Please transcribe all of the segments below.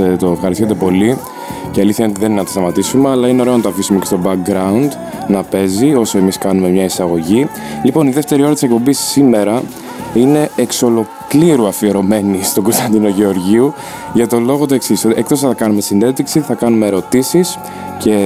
Ε, το ευχαριστείτε πολύ και αλήθεια είναι ότι δεν είναι να το σταματήσουμε, αλλά είναι ωραίο να το αφήσουμε και στο background να παίζει όσο εμείς κάνουμε μια εισαγωγή. Λοιπόν, η δεύτερη ώρα της εκπομπής σήμερα είναι εξ ολοκλήρου αφιερωμένη στον Κωνσταντίνο Γεωργίου για τον λόγο το εξής. Εκτός θα κάνουμε συνέντευξη, θα κάνουμε ερωτήσεις και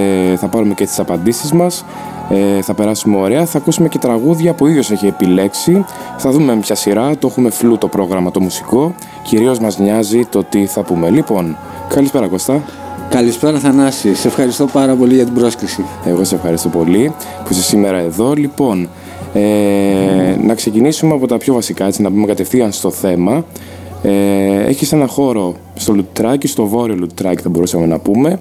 θα πάρουμε και τις απαντήσεις μας. Ε, θα περάσουμε ωραία. Θα ακούσουμε και τραγούδια που ο ίδιος έχει επιλέξει. Θα δούμε με ποια σειρά. Το έχουμε φλού το πρόγραμμα το μουσικό. Κυρίως μας νοιάζει το τι θα πούμε. Λοιπόν, καλησπέρα Κώστα. Καλησπέρα Θανάση. Σε ευχαριστώ πάρα πολύ για την πρόσκληση. Εγώ σε ευχαριστώ πολύ που είσαι σήμερα εδώ. Λοιπόν, ε, να ξεκινήσουμε από τα πιο βασικά, έτσι, να πούμε κατευθείαν στο θέμα. Ε, έχεις ένα χώρο στο Λουτράκι, στο βόρειο Λουτράκι θα μπορούσαμε να πούμε,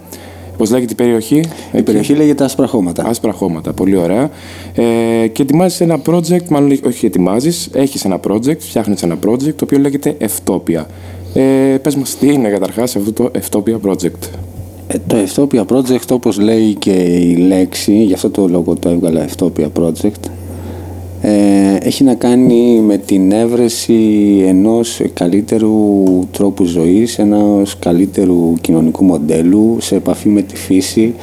Πώς λέγεται η περιοχή, Η περιοχή λέγεται Άσπρα Χώματα. Άσπρα Χώματα, πολύ ωραία. Ε, και ετοιμάζεις ένα project, μάλλον όχι ετοιμάζεις, έχεις ένα project, φτιάχνεις ένα project το οποίο λέγεται Ευτόπια. Ε, Πες μας, τι είναι καταρχάς αυτό το Ευτόπια project; Ε, το Ευτόπια project, όπως λέει και η λέξη, γι' αυτό το λόγο το έβγαλα Ευτόπια project, ε, έχει να κάνει με την έβρεση ενός καλύτερου τρόπου ζωής, ενός καλύτερου κοινωνικού μοντέλου σε επαφή με τη φύση,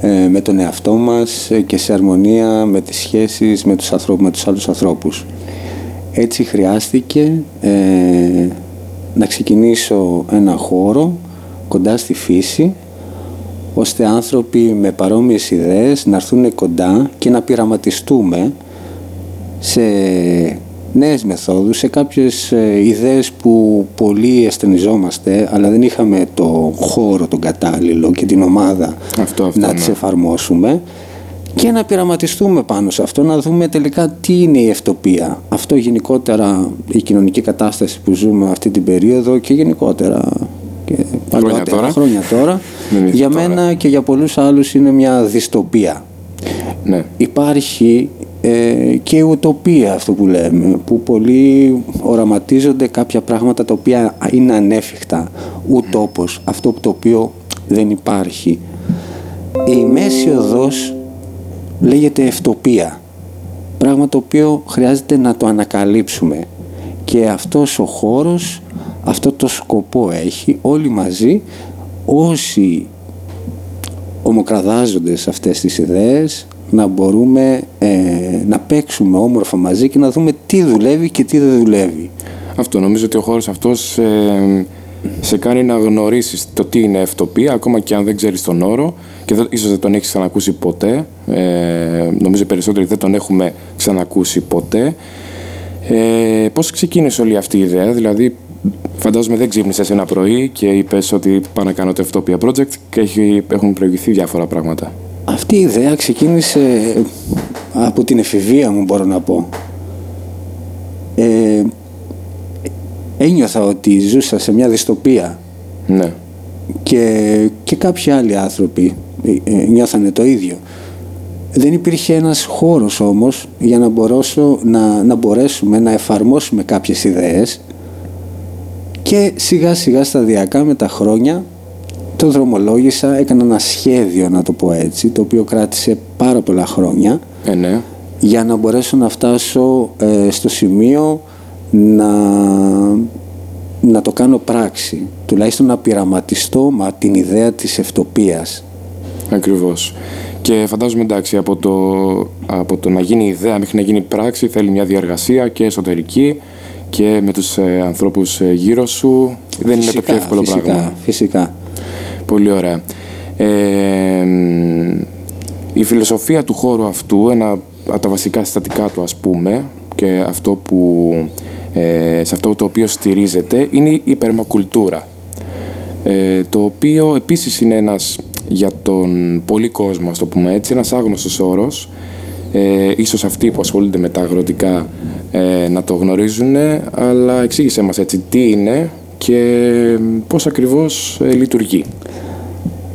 ε, με τον εαυτό μας και σε αρμονία με τις σχέσεις με τους, ανθρώπους, με τους άλλους ανθρώπους. Έτσι χρειάστηκε ε, να ξεκινήσω ένα χώρο κοντά στη φύση ώστε άνθρωποι με παρόμοιες ιδέες να έρθουν κοντά και να πειραματιστούμε σε νέες μεθόδους, σε κάποιες ε, ιδέες που πολύ αισθενιζόμαστε αλλά δεν είχαμε το χώρο τον κατάλληλο και την ομάδα αυτό, αυτό, να ναι. τις εφαρμόσουμε και να πειραματιστούμε πάνω σε αυτό, να δούμε τελικά τι είναι η ευτοπία. Αυτό γενικότερα η κοινωνική κατάσταση που ζούμε αυτή την περίοδο και γενικότερα και Χρόνια τώρα. χρόνια τώρα Δεν είναι για τώρα. μένα και για πολλούς άλλους είναι μια δυστοπία Ναι. υπάρχει ε, και η ουτοπία αυτό που λέμε που πολλοί οραματίζονται κάποια πράγματα τα οποία είναι ανέφικτα. Ουτόπος, αυτό το οποίο δεν υπάρχει. Η μέση οδός λέγεται ευτοπία. Πράγμα το οποίο χρειάζεται να το ανακαλύψουμε. Και αυτός ο χώρος αυτό το σκοπό έχει όλοι μαζί όσοι ομοκραδάζονται σε αυτές τις ιδέες να μπορούμε ε, να παίξουμε όμορφα μαζί και να δούμε τι δουλεύει και τι δεν δουλεύει. Αυτό νομίζω ότι ο χώρος αυτός ε, σε κάνει να γνωρίσεις το τι είναι ευτοπία, ακόμα και αν δεν ξέρεις τον όρο και δεν, ίσως δεν τον έχεις ξανακούσει ποτέ. Ε, νομίζω οι περισσότεροι δεν τον έχουμε ξανακούσει ποτέ. Ε, πώς ξεκίνησε όλη αυτή η ιδέα, δηλαδή φαντάζομαι δεν ξύπνησες ένα πρωί και είπες ότι πάω να κάνω το Ευτόπια Project και έχει, έχουν προηγηθεί διάφορα πράγματα. Αυτή η ιδέα ξεκίνησε από την εφηβεία μου μπορώ να πω. Ε, ένιωθα ότι ζούσα σε μια δυστοπία Ναι, και, και κάποιοι άλλοι άνθρωποι ε, ε, νιώθανε το ίδιο. Δεν υπήρχε ένας χώρος όμως για να, μπορέσω, να, να μπορέσουμε να εφαρμόσουμε κάποιες ιδέες και σιγά σιγά σταδιακά με τα χρόνια το δρομολόγησα, έκανα ένα σχέδιο να το πω έτσι, το οποίο κράτησε πάρα πολλά χρόνια ε, ναι. για να μπορέσω να φτάσω ε, στο σημείο να, να το κάνω πράξη. Τουλάχιστον να πειραματιστώ με την ιδέα της ευτοπίας. Ακριβώς. Και φαντάζομαι εντάξει, από το, από το να γίνει ιδέα μέχρι να γίνει πράξη θέλει μια διαργασία και εσωτερική και με τους ε, ανθρώπους ε, γύρω σου. Δεν είναι το πιο εύκολο φυσικά, πράγμα. Φυσικά. Πολύ ωραία. Ε, η φιλοσοφία του χώρου αυτού, ένα από τα βασικά συστατικά του ας πούμε και αυτό που, ε, σε αυτό το οποίο στηρίζεται είναι η περμακουλτούρα. Ε, το οποίο επίσης είναι ένας για τον πολύ κόσμο, ας το πούμε έτσι, ένας άγνωστος όρος. Ε, ίσως αυτοί που ασχολούνται με τα αγροτικά ε, να το γνωρίζουν, αλλά εξήγησέ μας έτσι τι είναι και πώς ακριβώς ε, λειτουργεί.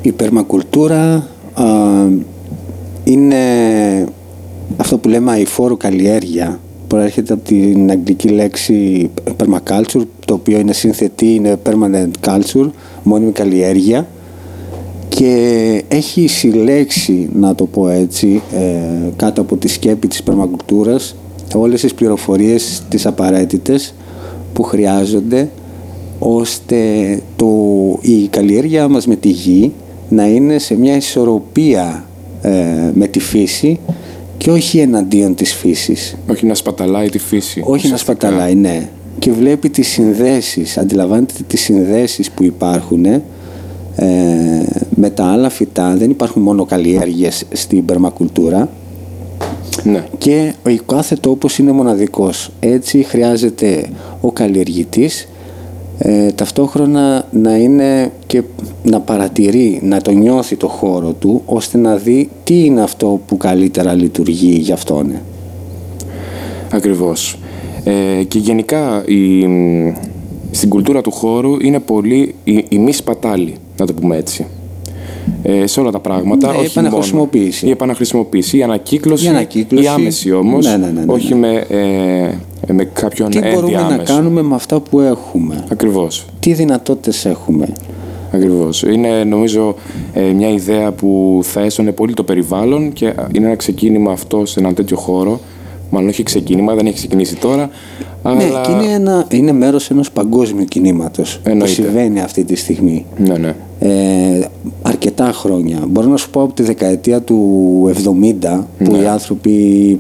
Η περμακουλτούρα α, είναι αυτό που λέμε αηφόρο καλλιέργεια. Προέρχεται από την αγγλική λέξη permaculture, το οποίο είναι συνθετή, είναι permanent culture, μόνιμη καλλιέργεια και έχει συλλέξει, να το πω έτσι, ε, κάτω από τη σκέπη της περμακουλτούρας όλες τις πληροφορίες τις απαραίτητες που χρειάζονται ώστε το, η καλλιέργεια μας με τη γη να είναι σε μια ισορροπία ε, με τη φύση και όχι εναντίον της φύσης. Όχι να σπαταλάει τη φύση. Όχι να σπαταλάει, ναι. Και βλέπει τις συνδέσεις, αντιλαμβάνεται τις συνδέσεις που υπάρχουν ε, με τα άλλα φυτά. Δεν υπάρχουν μόνο καλλιέργειες στην περμακουλτούρα. Ναι. Και ο κάθε τόπος είναι μοναδικός. Έτσι χρειάζεται ο καλλιεργητής ε, ταυτόχρονα να είναι και να παρατηρεί, να το νιώθει το χώρο του ώστε να δει τι είναι αυτό που καλύτερα λειτουργεί για αυτόν. Ακριβώς. Ε, και γενικά η, στην κουλτούρα του χώρου είναι πολύ η, η μη σπατάλη, να το πούμε έτσι. Ε, σε όλα τα πράγματα. Ναι, η επαναχρησιμοποίηση. Μόνο, η επαναχρησιμοποίηση, η ανακύκλωση, η, ανακύκλωση, η άμεση όμως, ναι, ναι, ναι, ναι όχι με, ε, με κάποιον Τι μπορούμε να κάνουμε με αυτά που έχουμε; Ακριβώς. Τι δυνατότητες έχουμε; Ακριβώς. Είναι νομίζω ε, μια ιδέα που θα έσωνε πολύ το περιβάλλον και είναι ένα ξεκίνημα αυτό σε έναν τέτοιο χώρο Μάλλον όχι ξεκίνημα, δεν έχει ξεκινήσει τώρα. Ναι, και είναι, ένα, είναι μέρος ενός παγκόσμιου κινήματος που συμβαίνει αυτή τη στιγμή. Ναι, ναι. Ε, αρκετά χρόνια. Μπορώ να σου πω από τη δεκαετία του 70 που ναι. οι άνθρωποι,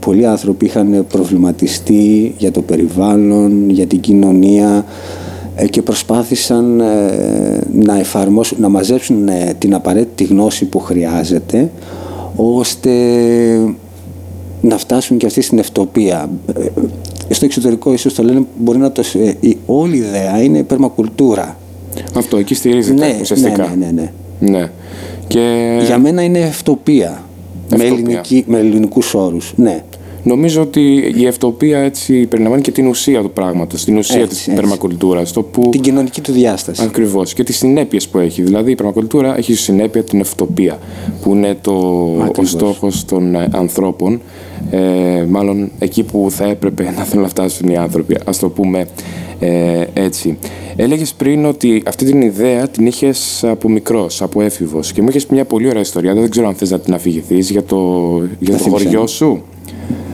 πολλοί άνθρωποι είχαν προβληματιστεί για το περιβάλλον, για την κοινωνία ε, και προσπάθησαν ε, να εφαρμόσουν, να μαζέψουν ε, την απαραίτητη γνώση που χρειάζεται ώστε να φτάσουν και αυτοί στην ευτοπία. Ε, στο εξωτερικό ίσως το λένε, μπορεί να το... Ε, η όλη ιδέα είναι περμακουλτούρα. Αυτό, εκεί στηρίζεται ναι, ουσιαστικά. Ναι, ναι, ναι. ναι. Και... Για μένα είναι ευτοπία. Με, ελληνική, με ελληνικούς όρους, ναι. Νομίζω ότι η ευτοπία έτσι περιλαμβάνει και την ουσία του πράγματος, την ουσία της περμακουλτούρας. που... Την κοινωνική του διάσταση. Ακριβώς. Και τις συνέπειες που έχει. Δηλαδή η περμακουλτούρα έχει συνέπεια την ευτοπία, που είναι το... ο στόχος των ε, ανθρώπων. Ε, μάλλον εκεί που θα έπρεπε να θέλουν να φτάσουν οι άνθρωποι. Ας το πούμε ε, έτσι. Έλεγες πριν ότι αυτή την ιδέα την είχες από μικρός, από έφηβος. Και μου είχες μια πολύ ωραία ιστορία. Δεν ξέρω αν θες να την αφηγηθείς για το, για το χωριό σου.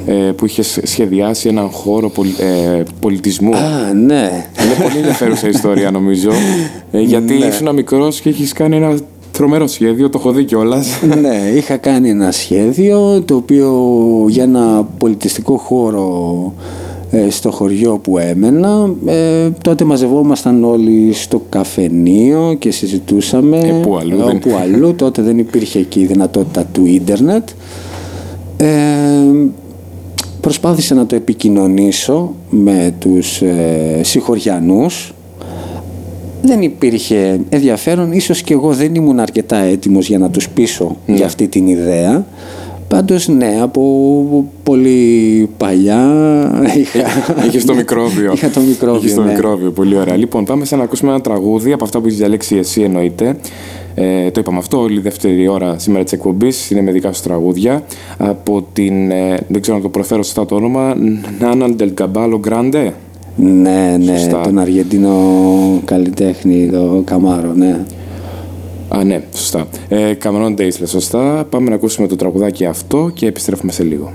Ε, που είχες σχεδιάσει έναν χώρο ε, πολιτισμού. Α, ναι. Είναι πολύ ενδιαφέρουσα ιστορία νομίζω. Ε, γιατί ναι. ήσουν μικρός και έχεις κάνει ένα τρομερό σχέδιο, το έχω δει κιόλας. ναι, είχα κάνει ένα σχέδιο το οποίο για ένα πολιτιστικό χώρο στο χωριό που έμενα. Ε, τότε μαζευόμασταν όλοι στο καφενείο και συζητούσαμε. Ε, πού αλλού, όπου αλλού. τότε δεν υπήρχε εκεί η δυνατότητα του ίντερνετ. Ε, προσπάθησα να το επικοινωνήσω με τους ε, συγχωριανούς δεν υπήρχε ενδιαφέρον ίσως και εγώ δεν ήμουν αρκετά έτοιμος για να τους πείσω ναι. για αυτή την ιδέα Πάντως ναι, από πολύ παλιά είχα... Είχε το μικρόβιο. Είχα το μικρόβιο, Είχες το ναι. μικρόβιο, πολύ ωραία. Λοιπόν, πάμε σε να ακούσουμε ένα τραγούδι από αυτά που έχεις διαλέξει εσύ εννοείται. Ε, το είπαμε αυτό, όλη η δεύτερη ώρα σήμερα της εκπομπής είναι με δικά σου τραγούδια. Από την, ε, δεν ξέρω να το προφέρω σωστά το όνομα, Νάναν Caballo Grande. Ναι, ναι, Σωστά. τον Αργεντίνο καλλιτέχνη, το Καμάρο, ναι. Α, ναι, σωστά. Ε, Cameron Daisler, σωστά. Πάμε να ακούσουμε το τραγουδάκι αυτό και επιστρέφουμε σε λίγο.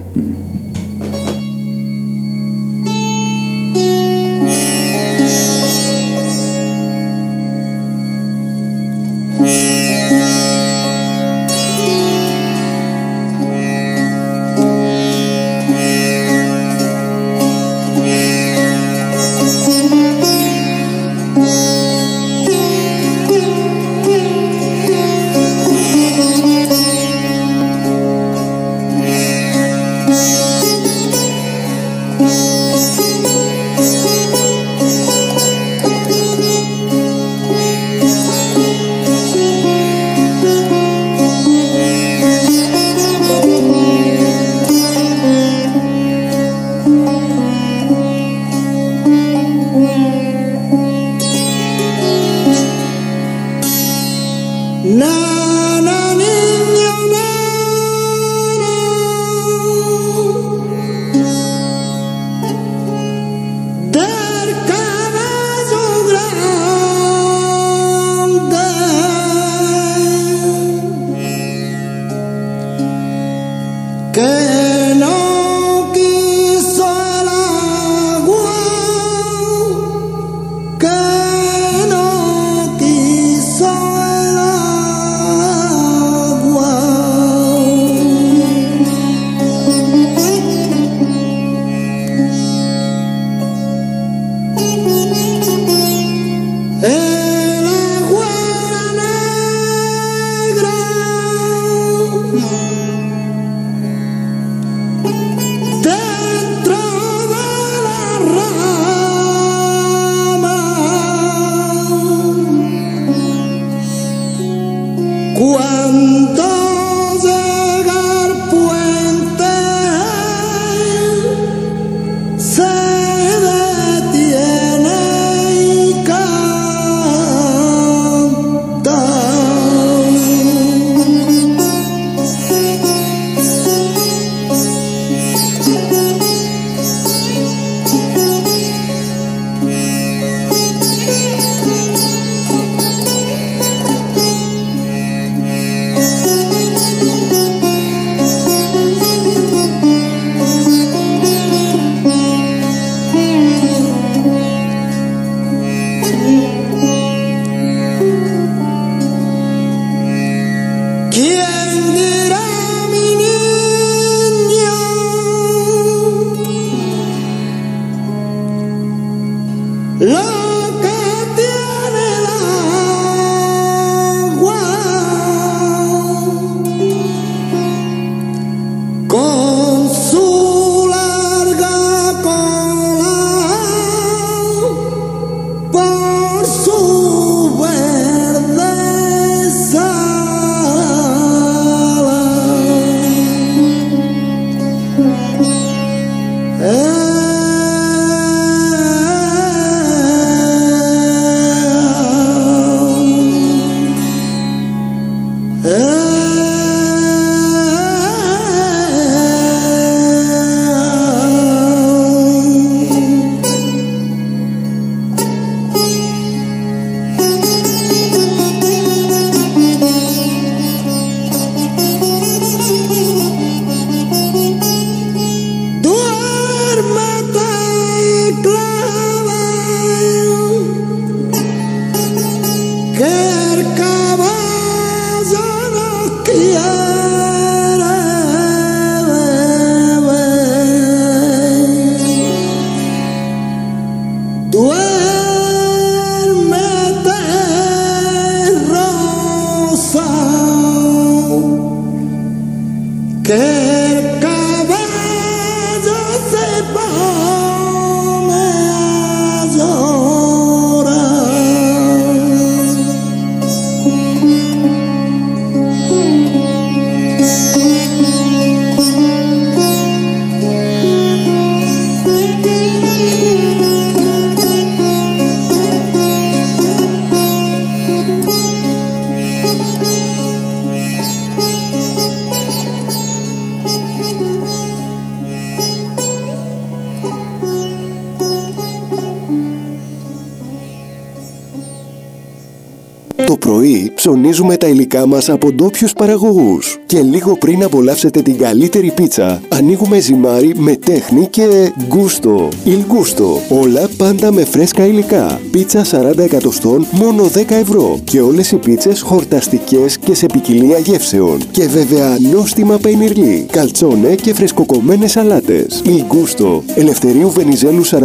Ψωνίζουμε τα υλικά μας από ντόπιους παραγωγούς. Και λίγο πριν απολαύσετε την καλύτερη πίτσα, ανοίγουμε ζυμάρι με τέχνη και γκούστο. Il Gusto. Όλα πάντα με φρέσκα υλικά. Πίτσα 40 εκατοστών μόνο 10 ευρώ. Και όλες οι πίτσες χορταστικές και σε ποικιλία γεύσεων. Και βέβαια νόστιμα πενιρλί, καλτσόνε και φρεσκοκομμένες σαλάτες. Il Gusto. Ελευθερίου Βενιζέλου 45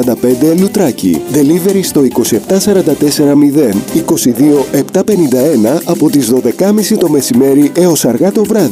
Λουτράκι. Delivery στο 27440 22751 από τις 12.30 το μεσημέρι έως αργά το βράδυ.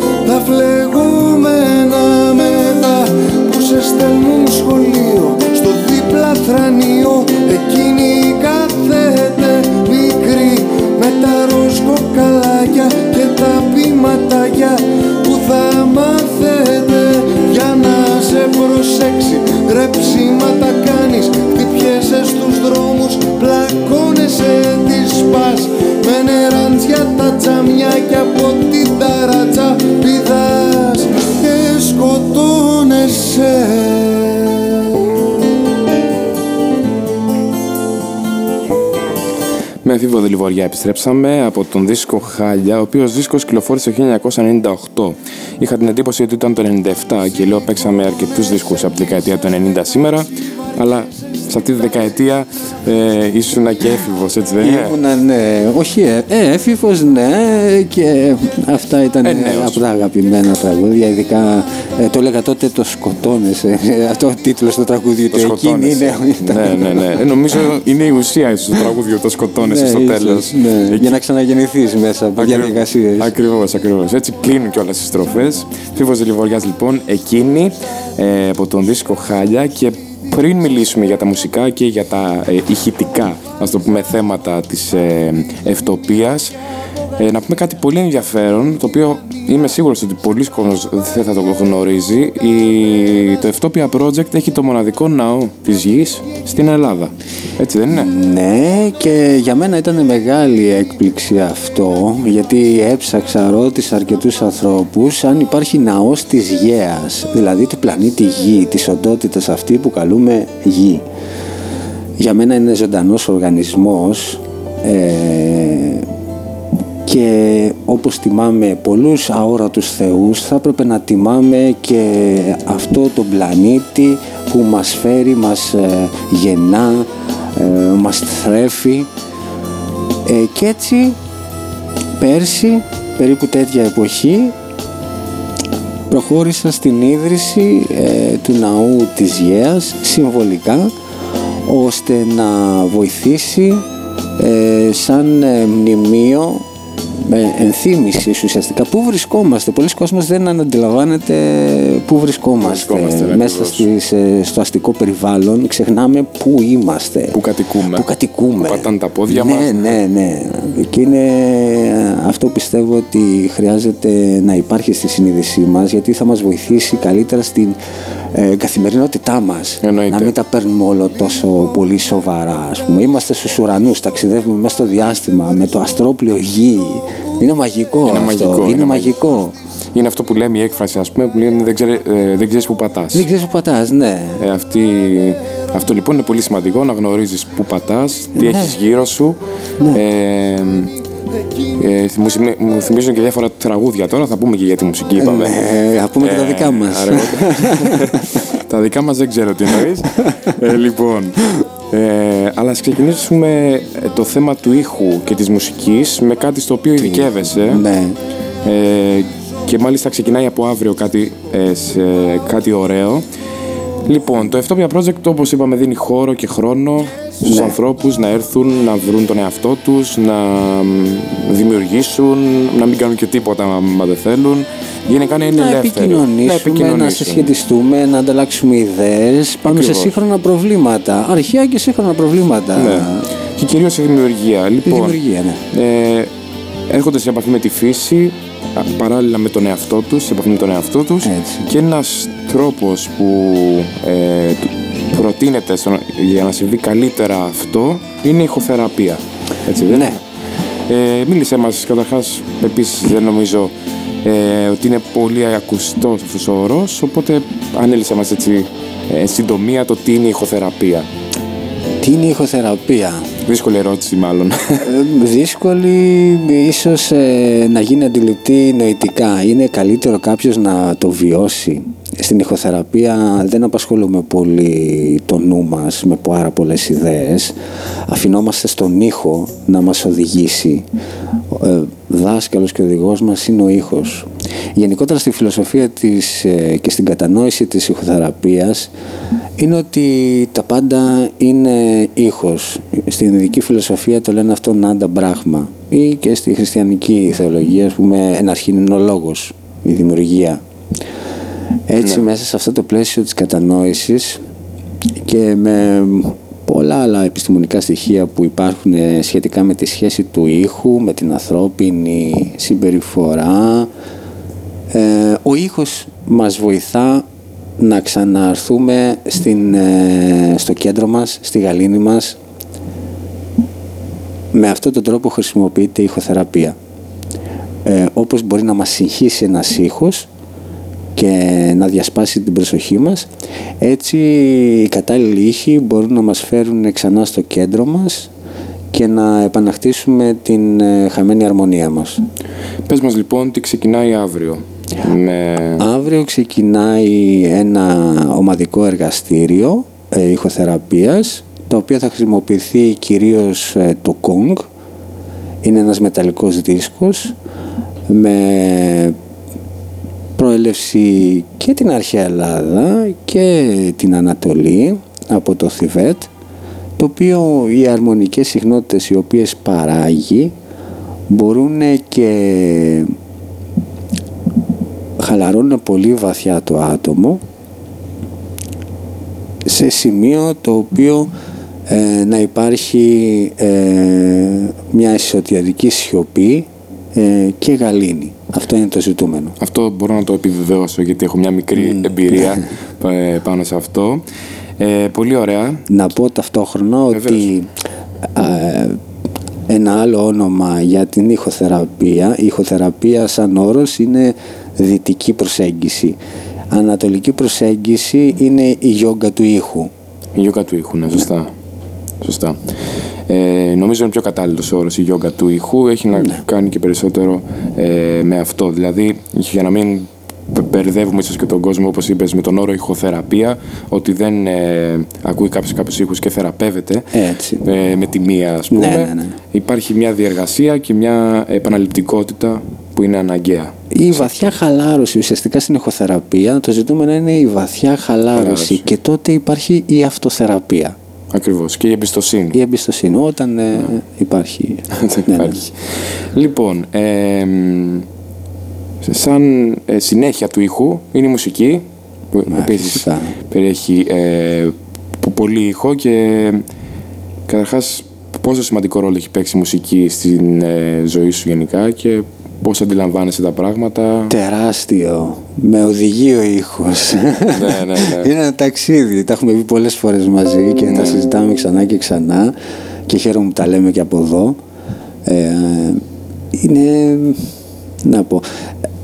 Με Φίβο Δελιβοριά επιστρέψαμε από τον δίσκο Χάλια, ο οποίος δίσκος κυκλοφόρησε το 1998. Είχα την εντύπωση ότι ήταν το 97 και λέω παίξαμε αρκετούς δίσκους από τη δεκαετία του 90 σήμερα, αλλά σε αυτή τη δεκαετία ε, ήσουν και έφηβος, έτσι δεν είναι; Ήμουνα, ναι. Όχι, ε, ε, έφηβος, ναι. Και αυτά ήταν Ε, νέος. από τα αγαπημένα τραγούδια. Ειδικά ε, το έλεγα τότε το σκοτώνεσαι. Αυτό ο τίτλος του τραγουδιού του. Το Εκείνη σκοτώνεσαι. είναι. ήταν- Ναι, ναι, ναι. Ε, νομίζω είναι η ουσία στο τραγούδι, το σκοτώνεσαι Ναι, στο ίσως, τέλος. ναι. Εκεί- Για να ξαναγεννηθείς μέσα από διαδικασίες. Ακριβώς, ακριβώς. Έτσι κλείνουν κιόλας οι στροφές. Φίβος Δελιβοριά, λοιπόν, εκείνη ε, από τον δίσκο Χάλια. Και πριν μιλήσουμε για τα μουσικά και για τα ε, ηχητικά, ας το πούμε, θέματα της ε, ευτοπίας, ε, να πούμε κάτι πολύ ενδιαφέρον, το οποίο είμαι σίγουρος ότι πολλοί κόσμος δεν θα το γνωρίζει. Η, το Ευτόπια Project έχει το μοναδικό ναό της γης στην Ελλάδα. Έτσι δεν είναι; Ναι και για μένα ήταν μεγάλη έκπληξη αυτό γιατί έψαξα, ρώτησα αρκετούς ανθρώπους αν υπάρχει ναός της Γέας δηλαδή του πλανήτη Γη, της οντότητας αυτή που καλούμε Γη. Για μένα είναι ζωντανός οργανισμός ε, και όπως τιμάμε πολλούς αόρατους θεούς θα έπρεπε να τιμάμε και αυτό το πλανήτη που μας φέρει, μας ε, γεννά, ε, μας θρέφει. Ε, και έτσι πέρσι περίπου τέτοια εποχή προχώρησα στην ίδρυση ε, του ναού της Γέας συμβολικά ώστε να βοηθήσει ε, σαν ε, μνημείο με ενθύμηση ουσιαστικά πού βρισκόμαστε. Πολλοί κόσμος δεν αντιλαμβάνεται πού βρισκόμαστε. βρισκόμαστε, ναι, Μέσα ακριβώς. στις, ε, στο αστικό περιβάλλον ξεχνάμε πού είμαστε. Που κατοικούμε. Που κατοικούμε. Που πατάνε τα πόδια ναι, μας. Ναι, ναι. Και είναι αυτό πιστεύω ότι χρειάζεται να υπάρχει στη συνείδησή μας γιατί θα μας βοηθήσει καλύτερα στην ε, καθημερινότητά μας. Εννοείται. Να μην τα παίρνουμε όλο τόσο πολύ σοβαρά. Ας πούμε. Είμαστε στους ουρανούς, ταξιδεύουμε μέσα στο διάστημα με το αστρόπλιο γη. Είναι μαγικό Είναι αυτό. μαγικό, Είναι, είναι μαγικό. Είναι αυτό που λέμε η έκφραση, ας πούμε, που λέμε δεν, ξέρει, ε, δεν ξέρεις που πατάς. Δεν ξέρεις που πατάς, ναι. Ε, αυτή, αυτό λοιπόν είναι πολύ σημαντικό να γνωρίζεις που πατάς, τι έχεις γύρω σου. Ε, ε, μου, θυμι- μου θυμίζουν και διάφορα τραγούδια τώρα, θα πούμε και για τη μουσική, είπαμε. Ε, θα πούμε και τα δικά μας. αργότερα. τα δικά μας δεν ξέρω τι εννοείς. ε, λοιπόν, ε, αλλά ας ξεκινήσουμε ε, το θέμα του ήχου και της μουσικής με κάτι στο οποίο ειδικεύεσαι. Ναι. Ε, και μάλιστα ξεκινάει από αύριο κάτι, ε, σε κάτι ωραίο. Λοιπόν, το Ευτόπια Project, όπως είπαμε, δίνει χώρο και χρόνο στους Ναι. ανθρώπους να έρθουν, να βρουν τον εαυτό τους, να μ, δημιουργήσουν, να μην κάνουν και τίποτα μα δεν θέλουν. Γενικά να είναι να ελεύθεροι. επικοινωνήσουμε, να, συσχετιστούμε, να ανταλλάξουμε ιδέες πάνω Ακριβώς. σε σύγχρονα προβλήματα. Αρχαία και σύγχρονα προβλήματα. Ναι. Και κυρίως η δημιουργία. Η Λοιπόν, δημιουργία, ναι. ε, έρχονται σε επαφή με τη φύση α, παράλληλα με τον εαυτό τους, σε επαφή με τον εαυτό τους Έτσι. και ένας τρόπος που ε, του- προτείνεται στο- για να συμβεί καλύτερα αυτό είναι η ηχοθεραπεία. Έτσι δεν Ναι. είναι; Ε, μίλησέ μας καταρχάς επίσης δεν νομίζω ε, ότι είναι πολύ ακουστός αυτός ο όρος οπότε ανέλησε μας έτσι ε, εν συντομία το τι είναι η ηχοθεραπεία. Τι είναι η ηχοθεραπεία; Δύσκολη ερώτηση μάλλον. Ε, δύσκολη ίσως ε, να γίνει αντιληπτή νοητικά. Είναι καλύτερο κάποιος να το βιώσει; Στην ηχοθεραπεία δεν απασχολούμε πολύ το νου μας με πάρα πολλές ιδέες. Αφινόμαστε στον ήχο να μας οδηγήσει. Ο ε, δάσκαλος και οδηγός μας είναι ο ήχος. Γενικότερα στη φιλοσοφία της ε, και στην κατανόηση της ηχοθεραπείας είναι ότι τα πάντα είναι ήχος. Στην ειδική φιλοσοφία το λένε αυτό Νάντα Μπράχμα ή και στη χριστιανική θεολογία ας πούμε εναρχήν είναι ο λόγος, η δημιουργία. Έτσι μέσα σε αυτό το πλαίσιο της κατανόησης και με πολλά άλλα επιστημονικά στοιχεία που υπάρχουν ε, σχετικά με τη σχέση του ήχου, με την ανθρώπινη συμπεριφορά, ε, ο ήχος μας βοηθά να ξαναρθούμε στην, ε, στο κέντρο μας, στη γαλήνη μας. Με αυτόν τον τρόπο χρησιμοποιείται η ηχοθεραπεία. Ε, όπως μπορεί να μας συγχύσει ένας ήχος και να διασπάσει την προσοχή μας, έτσι οι κατάλληλοι ήχοι μπορούν να μας φέρουν ξανά στο κέντρο μας και να επαναχτίσουμε την ε, χαμένη αρμονία μας. Πες μας λοιπόν τι ξεκινάει αύριο. Με... Αύριο ξεκινάει ένα ομαδικό εργαστήριο ε, ηχοθεραπείας το οποίο θα χρησιμοποιηθεί κυρίως ε, το Kong. Είναι ένας μεταλλικός δίσκος με προέλευση και την αρχαία Ελλάδα και την Ανατολή από το Θιβέτ το οποίο οι αρμονικές συχνότητες οι οποίες παράγει μπορούν και χαλαρώνουν πολύ βαθιά το άτομο σε σημείο το οποίο ε, να υπάρχει ε, μια εσωτερική σιωπή ε, και γαλήνη. Αυτό είναι το ζητούμενο. Αυτό μπορώ να το επιβεβαιώσω γιατί έχω μια μικρή εμπειρία ε, πάνω σε αυτό. Ε, πολύ ωραία. Να πω ταυτόχρονα ότι ένα άλλο όνομα για την ηχοθεραπεία, η ηχοθεραπεία σαν όρος είναι δυτική προσέγγιση. Ανατολική προσέγγιση είναι η γιόγκα του ήχου. Η γιόγκα του ήχου, ναι, σωστά. Σωστά. Ε, νομίζω είναι πιο κατάλληλος όρος η γιόγκα του ήχου. Έχει να ναι. κάνει και περισσότερο ε, με αυτό. Δηλαδή, για να μην μπερδεύουμε ίσως και τον κόσμο, όπως είπες, με τον όρο ηχοθεραπεία, ότι δεν ε, ακούει κάποιος κάποιους ήχους και θεραπεύεται Έτσι. Ε, με τη μία, ας πούμε. Ναι, ναι, ναι. Υπάρχει μια διεργασία και μια επαναληπτικότητα που είναι αναγκαία. Η βαθιά χαλάρωση ουσιαστικά στην ηχοθεραπεία, το ζητούμενο είναι η βαθιά χαλάρωση, χαλάρωση. και τότε υπάρχει η αυτοθεραπεία. Ακριβώς. Και η εμπιστοσύνη. Η εμπιστοσύνη, όταν ε, υπάρχει. ναι, υπάρχει. Λοιπόν, ε, σαν ε, συνέχεια του ήχου είναι η μουσική που επίσης περιέχει ε, πολύ ήχο και καταρχάς πόσο σημαντικό ρόλο έχει παίξει η μουσική στην ε, ζωή σου γενικά και πώς αντιλαμβάνεσαι τα πράγματα. Τεράστιο. Με οδηγεί ο ήχος. ναι, ναι, ναι. Είναι ένα ταξίδι. Τα έχουμε πει πολλές φορές μαζί και τα ναι. συζητάμε ξανά και ξανά και χαίρομαι που τα λέμε και από εδώ. Ε, είναι, να πω,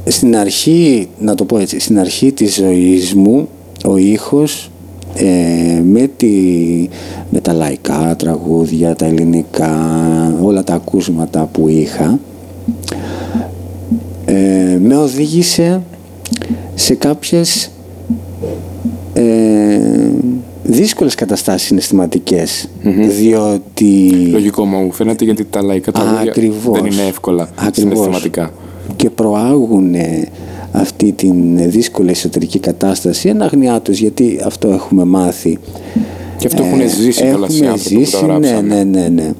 στην αρχή, να το πω έτσι, στην αρχή της ζωής μου ο ήχος ε, με, τη, με τα λαϊκά τραγούδια, τα ελληνικά, όλα τα ακούσματα που είχα ε, με οδήγησε σε κάποιες ε, δύσκολες καταστάσεις συναισθηματικές διότι... Λογικό μου φαίνεται γιατί τα λαϊκά τραγούδια δεν είναι εύκολα συναισθηματικά. Και προάγουν αυτή την δύσκολη εσωτερική κατάσταση. Ένα τους γιατί αυτό έχουμε μάθει. Και αυτό έχουν ζήσει ε, κιόλας οι άνθρωποι ζήσει, που ναι, ναι, ναι, ναι.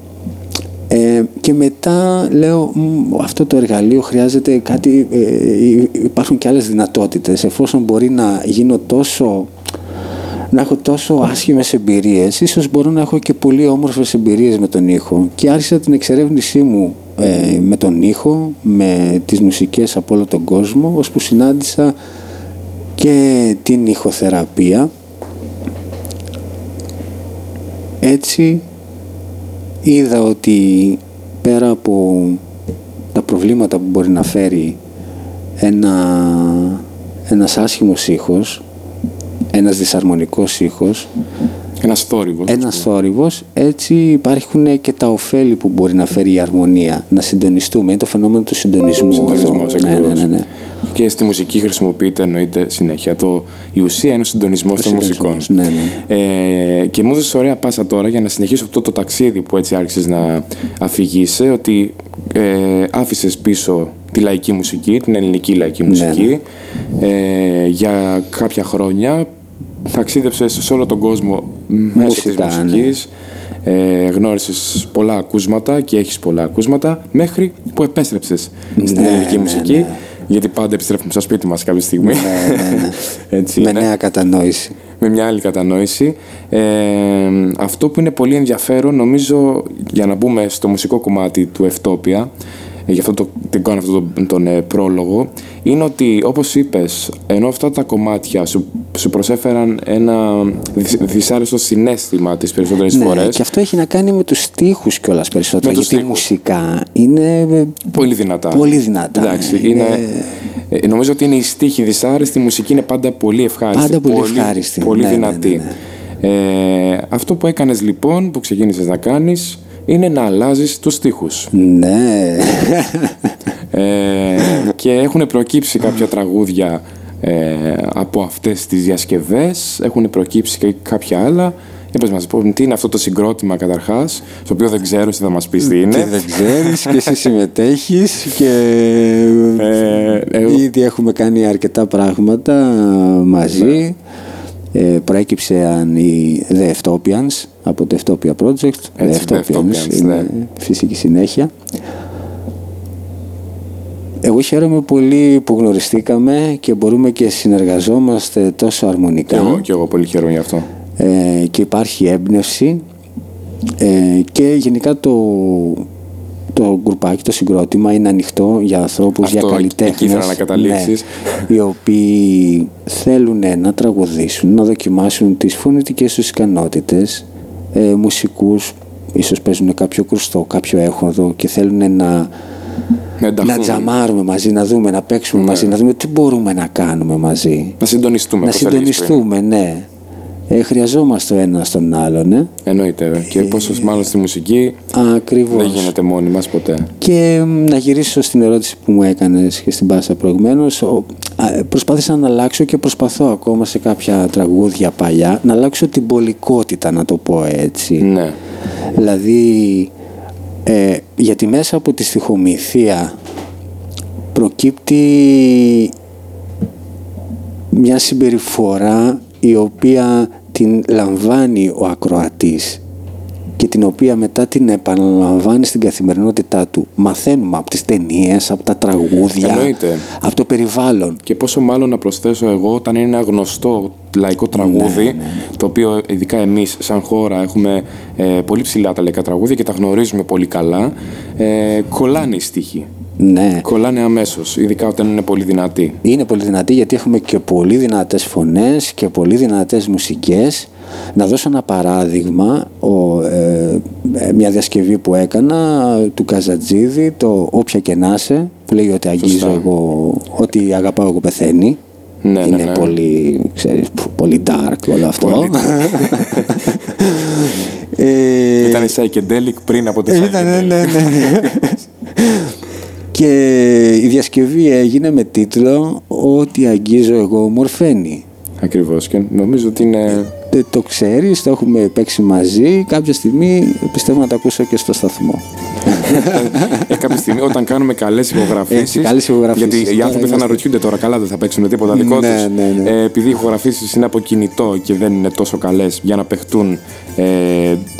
Ε, και μετά λέω αυτό το εργαλείο χρειάζεται κάτι, ε, υπάρχουν και άλλες δυνατότητες. Εφόσον μπορεί να γίνω τόσο να έχω τόσο άσχημες εμπειρίες ίσως μπορώ να έχω και πολύ όμορφες εμπειρίες με τον ήχο και άρχισα την εξερεύνησή μου ε, με τον ήχο με τις μουσικές από όλο τον κόσμο ώσπου συνάντησα και την ηχοθεραπεία. Έτσι είδα ότι πέρα από τα προβλήματα που μπορεί να φέρει ένα, ένας άσχημος ήχος, ένας δυσαρμονικός ήχος, ένας θόρυβος. Ένας θόρυβος, έτσι υπάρχουν και τα ωφέλη που μπορεί να φέρει η αρμονία, να συντονιστούμε. Είναι το φαινόμενο του συντονισμού. Συντονισμός, ναι, ναι, ναι, ναι. Και στη μουσική χρησιμοποιείται εννοείται συνέχεια. Το, η ουσία είναι ο συντονισμός των μουσικών. Ναι, ναι. Ε, και μου έδωσε ωραία πάσα τώρα για να συνεχίσω αυτό το ταξίδι που έτσι άρχισες να αφηγείσαι, ότι ε, άφησες πίσω τη λαϊκή μουσική, την ελληνική λαϊκή Ναι, μουσική, ε, για κάποια χρόνια. Ταξίδεψε σε όλο τον κόσμο μέσω της ναι. μουσικής. Ε, γνώρισες πολλά ακούσματα και έχεις πολλά ακούσματα μέχρι που επέστρεψες στην Ναι, ελληνική ναι, μουσική ναι. γιατί πάντα επιστρέφουμε στο σπίτι μας κάποια στιγμή ναι, ναι, ναι. Έτσι με είναι. νέα κατανόηση. με μια άλλη κατανόηση ε, αυτό που είναι πολύ ενδιαφέρον νομίζω για να μπούμε στο μουσικό κομμάτι του Ευτόπια ε, γι' αυτό το, την κάνω αυτό τον, τον ε, πρόλογο είναι ότι όπως είπες ενώ αυτά τα κομμάτια σου, σου προσέφεραν ένα δυσ, δυσάρεστο συνέστημα τις περισσότερες Ναι, φορές και αυτό έχει να κάνει με τους στίχους κιόλας περισσότερο, Με τους γιατί στίχους. μουσικά είναι ε, Πολύ δυνατά. Πολύ δυνατά, Εντάξει, ναι. είναι... Είναι- ε, νομίζω ότι είναι η στίχη δυσάρεστη, η μουσική είναι πάντα πολύ ευχάριστη. Πάντα πολύ ευχάριστη. Πολύ Ναι, ναι, δυνατή. ναι, Ε, αυτό που έκανες λοιπόν, που ξεκίνησες να κάνεις, είναι να αλλάζεις τους στίχους. Ναι. Ε, και έχουν προκύψει κάποια τραγούδια ε, από αυτές τις διασκευές, έχουν προκύψει και κάποια άλλα. Για πες μας, λοιπόν, τι είναι αυτό το συγκρότημα καταρχάς, το οποίο δεν ξέρω, εσύ θα μας πεις τι Και είναι. δεν ξέρεις και εσύ συμμετέχεις και Ε, εγώ- ήδη έχουμε κάνει αρκετά πράγματα μαζί. Ε, προέκυψε η The Eftopians από το Eftopia Project. Έτσι, The Eftopians, είναι ναι. φυσική συνέχεια. Εγώ χαίρομαι πολύ που γνωριστήκαμε και μπορούμε και συνεργαζόμαστε τόσο Και αρμονικά εγώ, και εγώ πολύ χαίρομαι γι' αυτό. ε, και υπάρχει έμπνευση ε, και γενικά το, το γκρουπάκι, το συγκρότημα είναι ανοιχτό για ανθρώπους, Αυτό, για εκεί καλλιτέχνες ήθελα να καταλήξεις. ναι, οι οποίοι θέλουν να τραγουδήσουν, να δοκιμάσουν τις φωνητικές τους ικανότητες ε, μουσικούς, ίσως παίζουν κάποιο κρουστό, κάποιο έχοδο και θέλουν να, Να να ενταχθούν, τζαμάρουμε μαζί, να δούμε, να παίξουμε μαζί, να δούμε τι μπορούμε να κάνουμε μαζί. να συντονιστούμε. Να όπως έλεγες πριν. συντονιστούμε, ναι. Ε, χρειαζόμαστε ο ένας τον άλλον, ναι. Εννοείται. ε. Και πόσος μάλλον στη μουσική Ακριβώς. δεν γίνεται μόνοι μας ποτέ. Και μ, να γυρίσω στην ερώτηση που μου έκανες και στην πάσα προηγουμένως, ο- α, ε, προσπάθησα να αλλάξω και προσπαθώ ακόμα σε κάποια τραγούδια παλιά να αλλάξω την πολικότητα, να το πω έτσι. Ναι. Δηλαδή, ε, γιατί μέσα από τη στοιχομηθεία προκύπτει μια συμπεριφορά η οποία την λαμβάνει ο ακροατής και την οποία μετά την επαναλαμβάνει στην καθημερινότητά του. Μαθαίνουμε από τις ταινίες, από τα τραγούδια, Εννοείται. από το περιβάλλον. Και πόσο μάλλον να προσθέσω εγώ όταν είναι ένα γνωστό λαϊκό τραγούδι, το οποίο ειδικά εμείς σαν χώρα έχουμε ε, πολύ ψηλά τα λαϊκά τραγούδια και τα γνωρίζουμε πολύ καλά, ε, κολλάνε οι στίχοι. Ναι. Κολλάνε αμέσως, ειδικά όταν είναι πολύ δυνατοί. Είναι πολύ δυνατή γιατί έχουμε και πολύ δυνατές φωνές και πολύ δυνατές μουσικές. Να δώσω ένα παράδειγμα, ο, ε, ε, μια διασκευή που έκανα του Καζατζίδη, το «Όποια και να είσαι», που λέει ότι αγγίζω Σωστά. εγώ, ότι αγαπάω εγώ πεθαίνει. Ναι, ναι, Είναι ναι. πολύ, ξέρεις, π- πολύ dark όλο αυτό. Πολύ ε, Ήταν η Psychedelic πριν από τη ήταν, ναι, Psychedelic. ναι, ναι. και η διασκευή έγινε με τίτλο «Ότι αγγίζω εγώ μορφαίνει». Ακριβώς και νομίζω ότι είναι... Δεν το ξέρεις, το έχουμε παίξει μαζί. Κάποια στιγμή πιστεύω να το ακούσω και στο σταθμό. ε, κάποια στιγμή όταν κάνουμε καλές υπογραφήσεις Έτσι, καλές υπογραφήσεις. γιατί οι Τώρα άνθρωποι θα είμαστε- αναρωτιούνται τώρα καλά δεν θα παίξουν τίποτα δικό Ναι, τους ναι, ναι. Ε, επειδή οι υπογραφήσεις είναι από κινητό και δεν είναι τόσο καλές για να παιχτούν ε,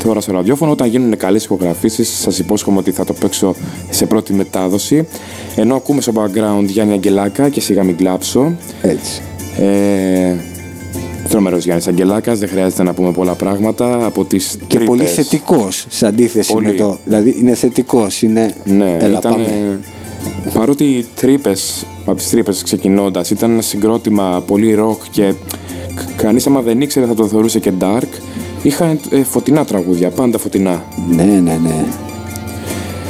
τώρα στο ραδιόφωνο όταν γίνουν καλές ηχογραφήσεις σας υπόσχομαι ότι θα το παίξω σε πρώτη μετάδοση ενώ ακούμε στο background Γιάννη Αγγελάκα και σιγά μην κλάψω Έτσι. ε, Τρομερός Γιάννης Αγγελάκας, δεν χρειάζεται να πούμε πολλά πράγματα από τις Και πολύ τρύπες. θετικός σε αντίθεση Πολύ. με το. Δηλαδή είναι θετικός, είναι. Ναι, Έλα, ήταν, πάμε. παρότι οι τρύπες, από τις τρύπες ξεκινώντας, ήταν ένα συγκρότημα πολύ rock και κανείς άμα δεν ήξερε θα το θεωρούσε και dark. Είχαν ε, φωτεινά τραγούδια, πάντα φωτεινά. Ναι, ναι, ναι.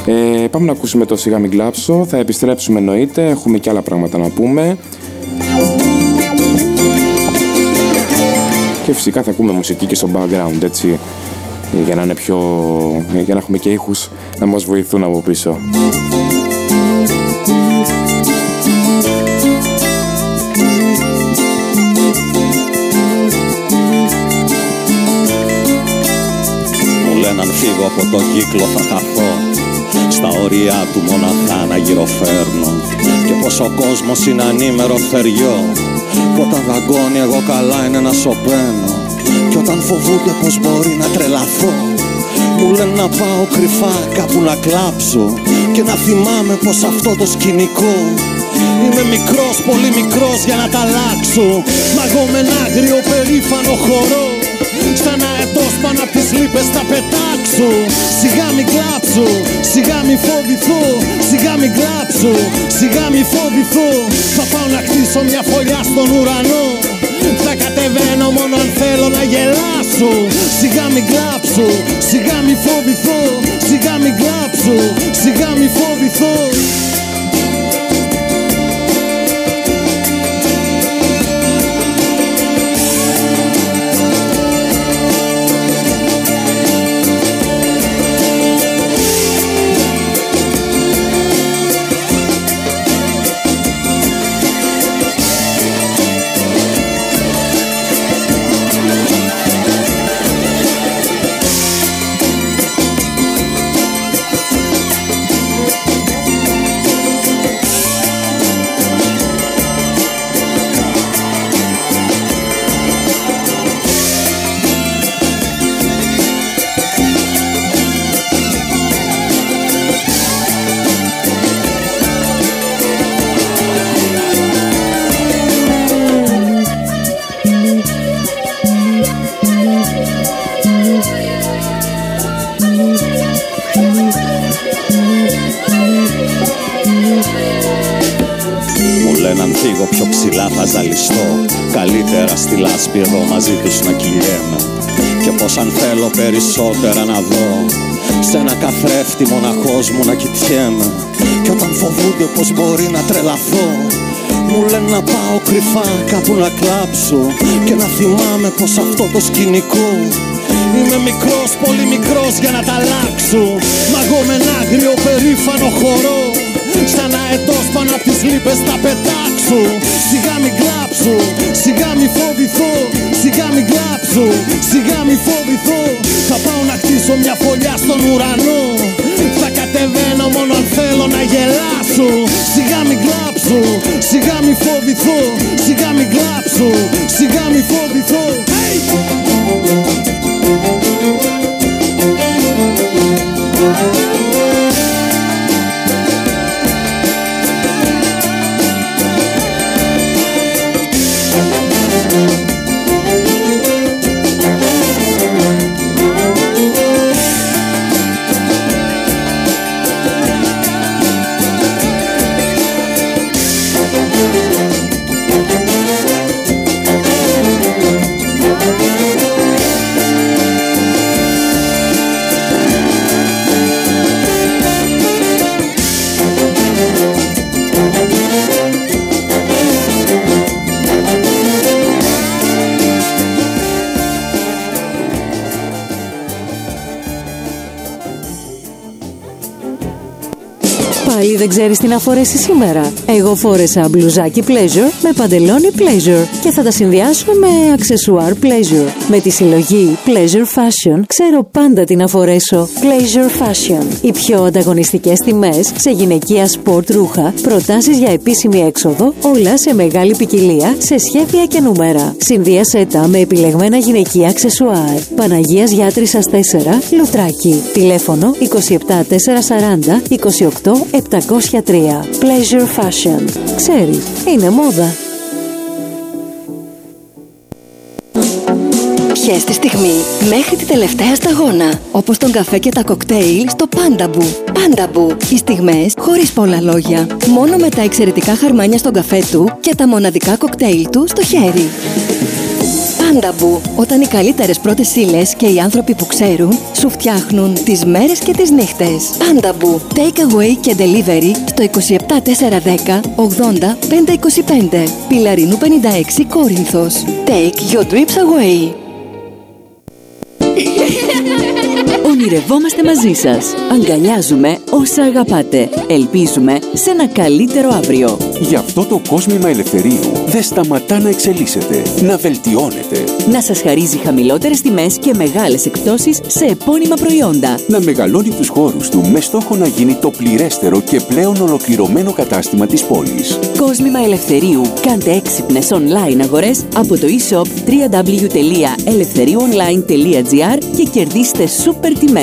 Ε, πάμε να ακούσουμε το σιγά μην κλάψω, θα επιστρέψουμε εννοείται, έχουμε και άλλα πράγματα να πούμε. Και φυσικά θα ακούμε μουσική και στο background, έτσι, για να είναι πιο... για να έχουμε και ήχους να μας βοηθούν από πίσω. Μου λένε αν φύγω από τον κύκλο θα χαθώ Στα όρια του μοναχά να γυροφέρνω. Και πως ο κόσμος είναι ανήμερο θεριό Που όταν δαγκώνει εγώ καλά είναι να σωπαίνω. Και όταν φοβούνται πως μπορεί να τρελαθώ Μου λένε να πάω κρυφά κάπου να κλάψω. Και να θυμάμαι πως αυτό το σκηνικό Είμαι μικρός, πολύ μικρός για να τα αλλάξω. Μα εγώ με ένα άγριο περήφανο χορό Σαν αετός πάνω απ' τις λύπες θα πετάξω. Σιγά μη κλάψω, σιγά μη φοβηθώ Σιγά μη κλάψω, σιγά μη φοβηθώ. Θα πάω να χτίσω μια φωλιά στον ουρανό. Θα κατεβαίνω μόνο αν θέλω να γελάσω. Σιγά μη κλάψω, σιγά μη φοβηθώ Σιγά μη κλάψω, σιγά μη φοβηθώ περισσότερα να δω. Σ' ένα καθρέφτη μοναχός μου να κοιτιέμαι. Κι όταν φοβούνται πως μπορεί να τρελαθώ μου λένε να πάω κρυφά κάπου να κλάψω Και να θυμάμαι πως αυτό το σκηνικό Είμαι μικρός, πολύ μικρός για να τα αλλάξω. Μα εγώ με ένα άγριο περήφανο χορό Σαν αετός πάνω απ' τις λύπες θα πετάξω. Σιγά μην κλάψω, σιγά μην φοβηθώ Σιγά μην κλάψω, σιγά μην φοβηθώ. Θα πάω να χτίσω μια φωλιά στον ουρανό. Θα κατεβαίνω μόνο αν θέλω να γελάσω. Σιγά μην κλάψω, σιγά μην φοβηθώ. Σιγά μην κλάψω, σιγά μην φοβηθώ. Hey! Δεν ξέρεις τι να φορέσεις σήμερα. Εγώ φόρεσα μπλουζάκι pleasure με παντελόνι pleasure και θα τα συνδυάσω με αξεσουάρ pleasure. Με τη συλλογή Pleasure Fashion ξέρω πάντα τι να φορέσω. Pleasure Fashion. Οι πιο ανταγωνιστικές τιμές σε γυναικεία σπορτ ρούχα, προτάσεις για επίσημη έξοδο, όλα σε μεγάλη ποικιλία, σε σχέδια και νούμερα. Συνδύασέ τα με επιλεγμένα γυναικεία αξεσουάρ. Παναγίας Γιάτρισσας 4, Λουτράκι. Τηλέφωνο 27440 28 703. Pleasure Fashion. Ξέρεις, είναι μόδα. Πιες τη στιγμή μέχρι τη τελευταία σταγόνα. Όπως τον καφέ και τα κοκτέιλ στο Πάνταμπου. Πάνταμπου. Οι στιγμές χωρίς πολλά λόγια. Μόνο με τα εξαιρετικά χαρμάνια στον καφέ του και τα μοναδικά κοκτέιλ του στο χέρι. Πάνταμπου. Όταν οι καλύτερες πρώτες ύλες και οι άνθρωποι που ξέρουν σου φτιάχνουν τις μέρες και τις νύχτες. Πάνταμπου. Take away και delivery στο 27410 80 525. Πιλαρίνου 56 Κόρινθος. Take your drips away. Ονειρευόμαστε μαζί σας. Αγκαλιάζουμε όσα αγαπάτε. Ελπίζουμε σε ένα καλύτερο αύριο. Γι' αυτό το κόσμημα ελευθερίου δεν σταματά να εξελίσσεται, να βελτιώνεται. Να σας χαρίζει χαμηλότερες τιμές και μεγάλες εκπτώσεις σε επώνυμα προϊόντα. Να μεγαλώνει τους χώρους του με στόχο να γίνει το πληρέστερο και πλέον ολοκληρωμένο κατάστημα της πόλης. Κόσμημα ελευθερίου. Κάντε έξυπνες online αγορές από το e-shop www.eleftheriuonline.gr και κερδίστε σούπερ τιμές.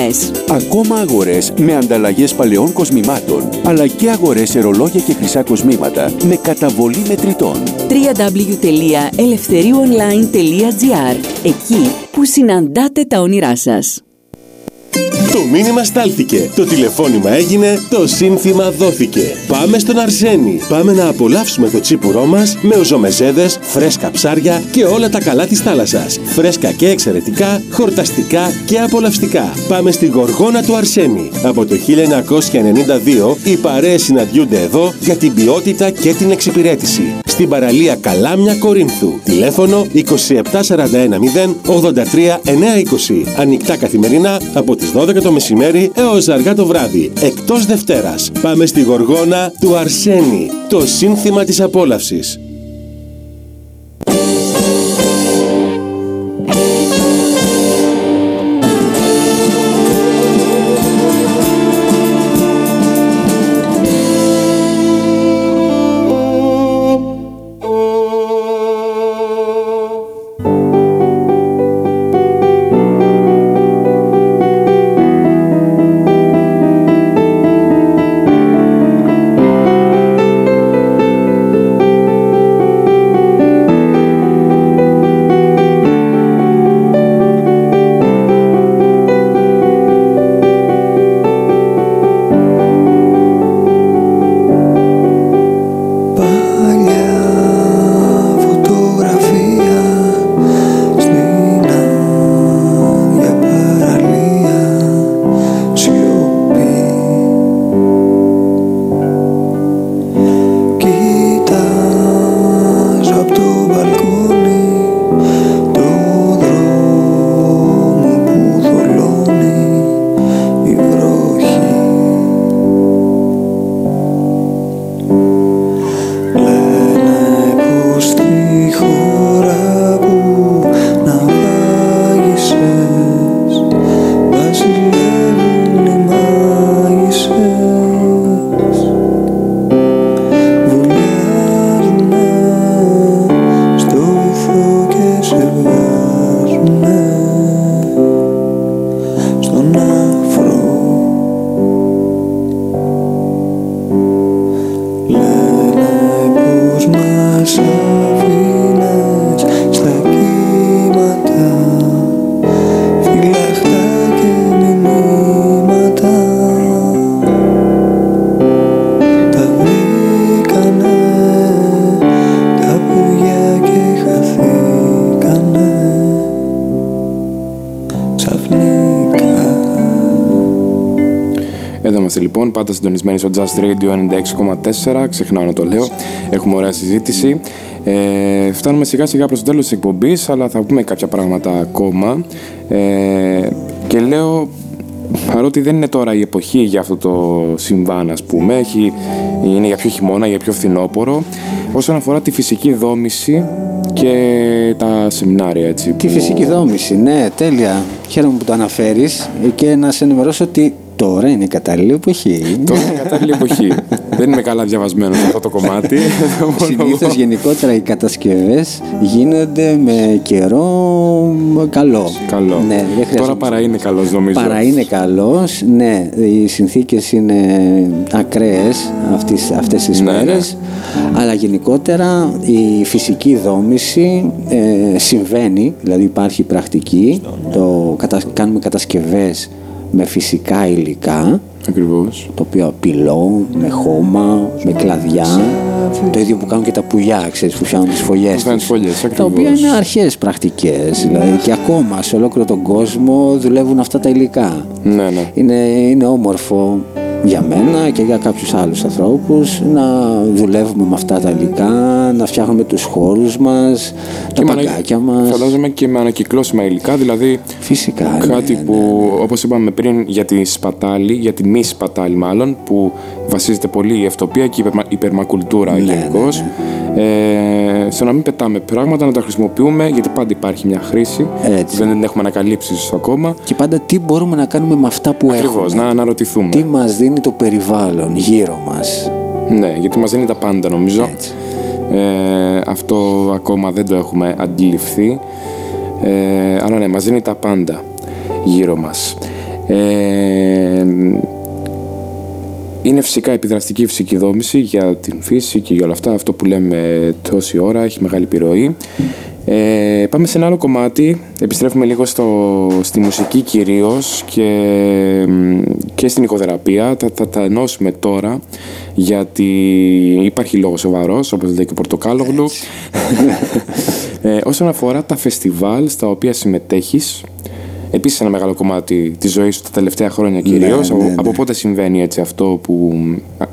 Ακόμα αγορές με ανταλλαγές παλαιών κοσμημάτων, αλλά και αγορές σε ρολόγια και χρυσά κοσμήματα με καταβολή μετρητών. www.eleftheriuonline.gr Εκεί που συναντάτε τα όνειρά σας. Το μήνυμα στάλθηκε. Το τηλεφώνημα έγινε. Το σύνθημα δόθηκε. Πάμε στον Αρσένη. Πάμε να απολαύσουμε το τσίπουρό μας με οζομεζέδες, φρέσκα ψάρια και όλα τα καλά της θάλασσας. Φρέσκα και εξαιρετικά, χορταστικά και απολαυστικά. Πάμε στη γοργόνα του Αρσένη. Από το 1992 οι παρέες συναντιούνται εδώ για την ποιότητα και την εξυπηρέτηση. Στην παραλία Καλάμια Κορίνθου. Τηλέφωνο 27410 83 920. Ανοιχτά καθημερινά από τις 12 το μεσημέρι έως αργά το βράδυ. Εκτός Δευτέρας. Πάμε στη Γοργόνα του Αρσένη. Το σύνθημα της απόλαυσης. Είμαστε λοιπόν, πάντα συντονισμένοι στο Just Radio 96,4. Ξεχνάω να το λέω. Έχουμε ωραία συζήτηση. Ε, φτάνουμε σιγά σιγά προς το τέλος της εκπομπής, αλλά θα πούμε κάποια πράγματα ακόμα. Ε, και λέω, παρότι δεν είναι τώρα η εποχή για αυτό το συμβάν, ας πούμε, έχει, είναι για πιο χειμώνα, για πιο φθινόπωρο, όσον αφορά τη φυσική δόμηση και τα σεμινάρια, έτσι. Τη φυσική δόμηση, ναι, τέλεια. Χαίρομαι που το αναφέρεις και να σε ενημερώσω ότι Τώρα είναι η κατάλληλη εποχή. Τώρα είναι η κατάλληλη εποχή. Δεν είμαι καλά διαβασμένος σε αυτό το κομμάτι. Συνήθως γενικότερα οι κατασκευές γίνονται με καιρό καλό. Καλό. Ναι, δεν Τώρα παρά είναι καλός νομίζω. Παρά είναι καλός. Ναι, οι συνθήκες είναι ακραίες αυτές τις ναι, μέρες. Ναι. Αλλά γενικότερα η φυσική δόμηση ε, συμβαίνει, δηλαδή υπάρχει πρακτική. Το, κάνουμε κατασκευές με φυσικά υλικά Ακριβώς. το οποίο απειλώ με χώμα, με κλαδιά. Το ίδιο που κάνουν και τα πουλιά ξέρεις, που φτιάχνουν τις φωλιές, τις φωλιές τα οποία είναι αρχαίες πρακτικές δηλαδή, και ακόμα σε ολόκληρο τον κόσμο δουλεύουν αυτά τα υλικά. Ναι, ναι. Είναι, είναι όμορφο για μένα και για κάποιους άλλους ανθρώπους να δουλεύουμε με αυτά τα υλικά, να φτιάχνουμε τους χώρους μας, τα παγκάκια μας. Φαντάζομαι και με ανακυκλώσιμα υλικά, δηλαδή Φυσικά, κάτι ναι, που ναι. όπως είπαμε πριν για τη σπατάλη, για τη μη σπατάλη μάλλον, που βασίζεται πολύ η ευτοπία και η υπερμακουλτούρα ναι, γενικώς. Ναι, ε, στο να μην πετάμε πράγματα, να τα χρησιμοποιούμε, γιατί πάντα υπάρχει μια χρήση. Έτσι. Δεν έχουμε ανακαλύψει ακόμα. Και πάντα τι μπορούμε να κάνουμε με αυτά που Ακριβώς, έχουμε. να αναρωτηθούμε. Τι μας δίνει το περιβάλλον γύρω μας. Ναι, γιατί μας δίνει τα πάντα νομίζω. Ε, αυτό ακόμα δεν το έχουμε αντιληφθεί. Ε, αλλά ναι, μας δίνει τα πάντα γύρω μας. Ε, είναι φυσικά επιδραστική φυσική δόμηση για την φύση και για όλα αυτά. Αυτό που λέμε τόση ώρα έχει μεγάλη επιρροή. Ε, πάμε σε ένα άλλο κομμάτι. Επιστρέφουμε λίγο στο, στη μουσική κυρίως και, και στην οικοθεραπεία. Θα, θα τα ενώσουμε τώρα γιατί υπάρχει λόγος σοβαρός, όπως λέει και ο Πορτοκάλογλου. ε, όσον αφορά τα φεστιβάλ στα οποία συμμετέχεις, Επίσης ένα μεγάλο κομμάτι της ζωής σου τα τελευταία χρόνια κυρίως. ναι, ναι. Από, από πότε συμβαίνει έτσι αυτό που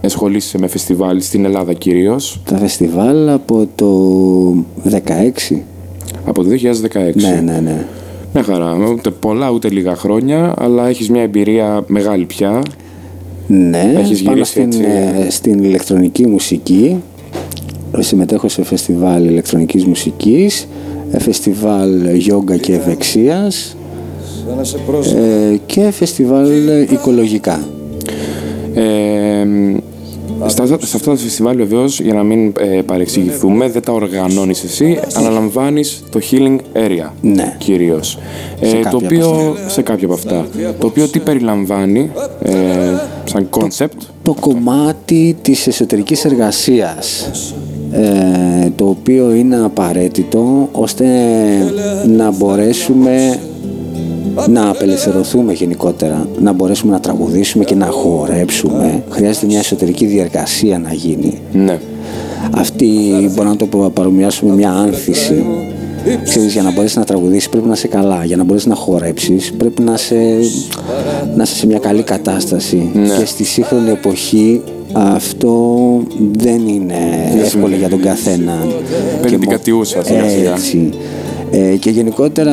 ασχολείσαι με φεστιβάλ στην Ελλάδα κυρίως; Τα φεστιβάλ από το 16. Από το 2016. Ναι, ναι, ναι. Μια χαρά. Ούτε πολλά ούτε λίγα χρόνια, αλλά έχεις μια εμπειρία μεγάλη πια. Ναι, Έχεις πάνω γυρίσει στην, έτσι. ε, στην ηλεκτρονική μουσική. Συμμετέχω σε φεστιβάλ ηλεκτρονικής μουσικής, ε, φεστιβάλ γιόγκα και ευεξίας ε, και φεστιβάλ οικολογικά. Ε, στα, σε αυτά τα φεστιβάλ βεβαίως, για να μην ε, παρεξηγηθούμε, δεν τα οργανώνεις εσύ, αναλαμβάνεις το healing area Ναι. κυρίως. Ε, Σε το κάποια οποίο, σε κάποια από αυτά. Το οποίο τι περιλαμβάνει ε, σαν concept; Το κομμάτι της εσωτερικής εργασίας ε, το οποίο είναι απαραίτητο ώστε να μπορέσουμε να απελευθερωθούμε γενικότερα, να μπορέσουμε να τραγουδήσουμε και να χορέψουμε. Χρειάζεται μια εσωτερική διεργασία να γίνει. Ναι. Αυτή μπορώ να το παρομοιάσουμε μια άνθηση. Ξέρεις, για να μπορέσεις να τραγουδήσεις πρέπει να είσαι καλά. Για να μπορέσεις να χορέψεις πρέπει να είσαι, να είσαι σε μια καλή κατάσταση. Και στη σύγχρονη εποχή αυτό δεν είναι εύκολο για τον καθένα. Παίρνει την μο- κατιούσα σιγά σιγά. Έτσι. Ε, και γενικότερα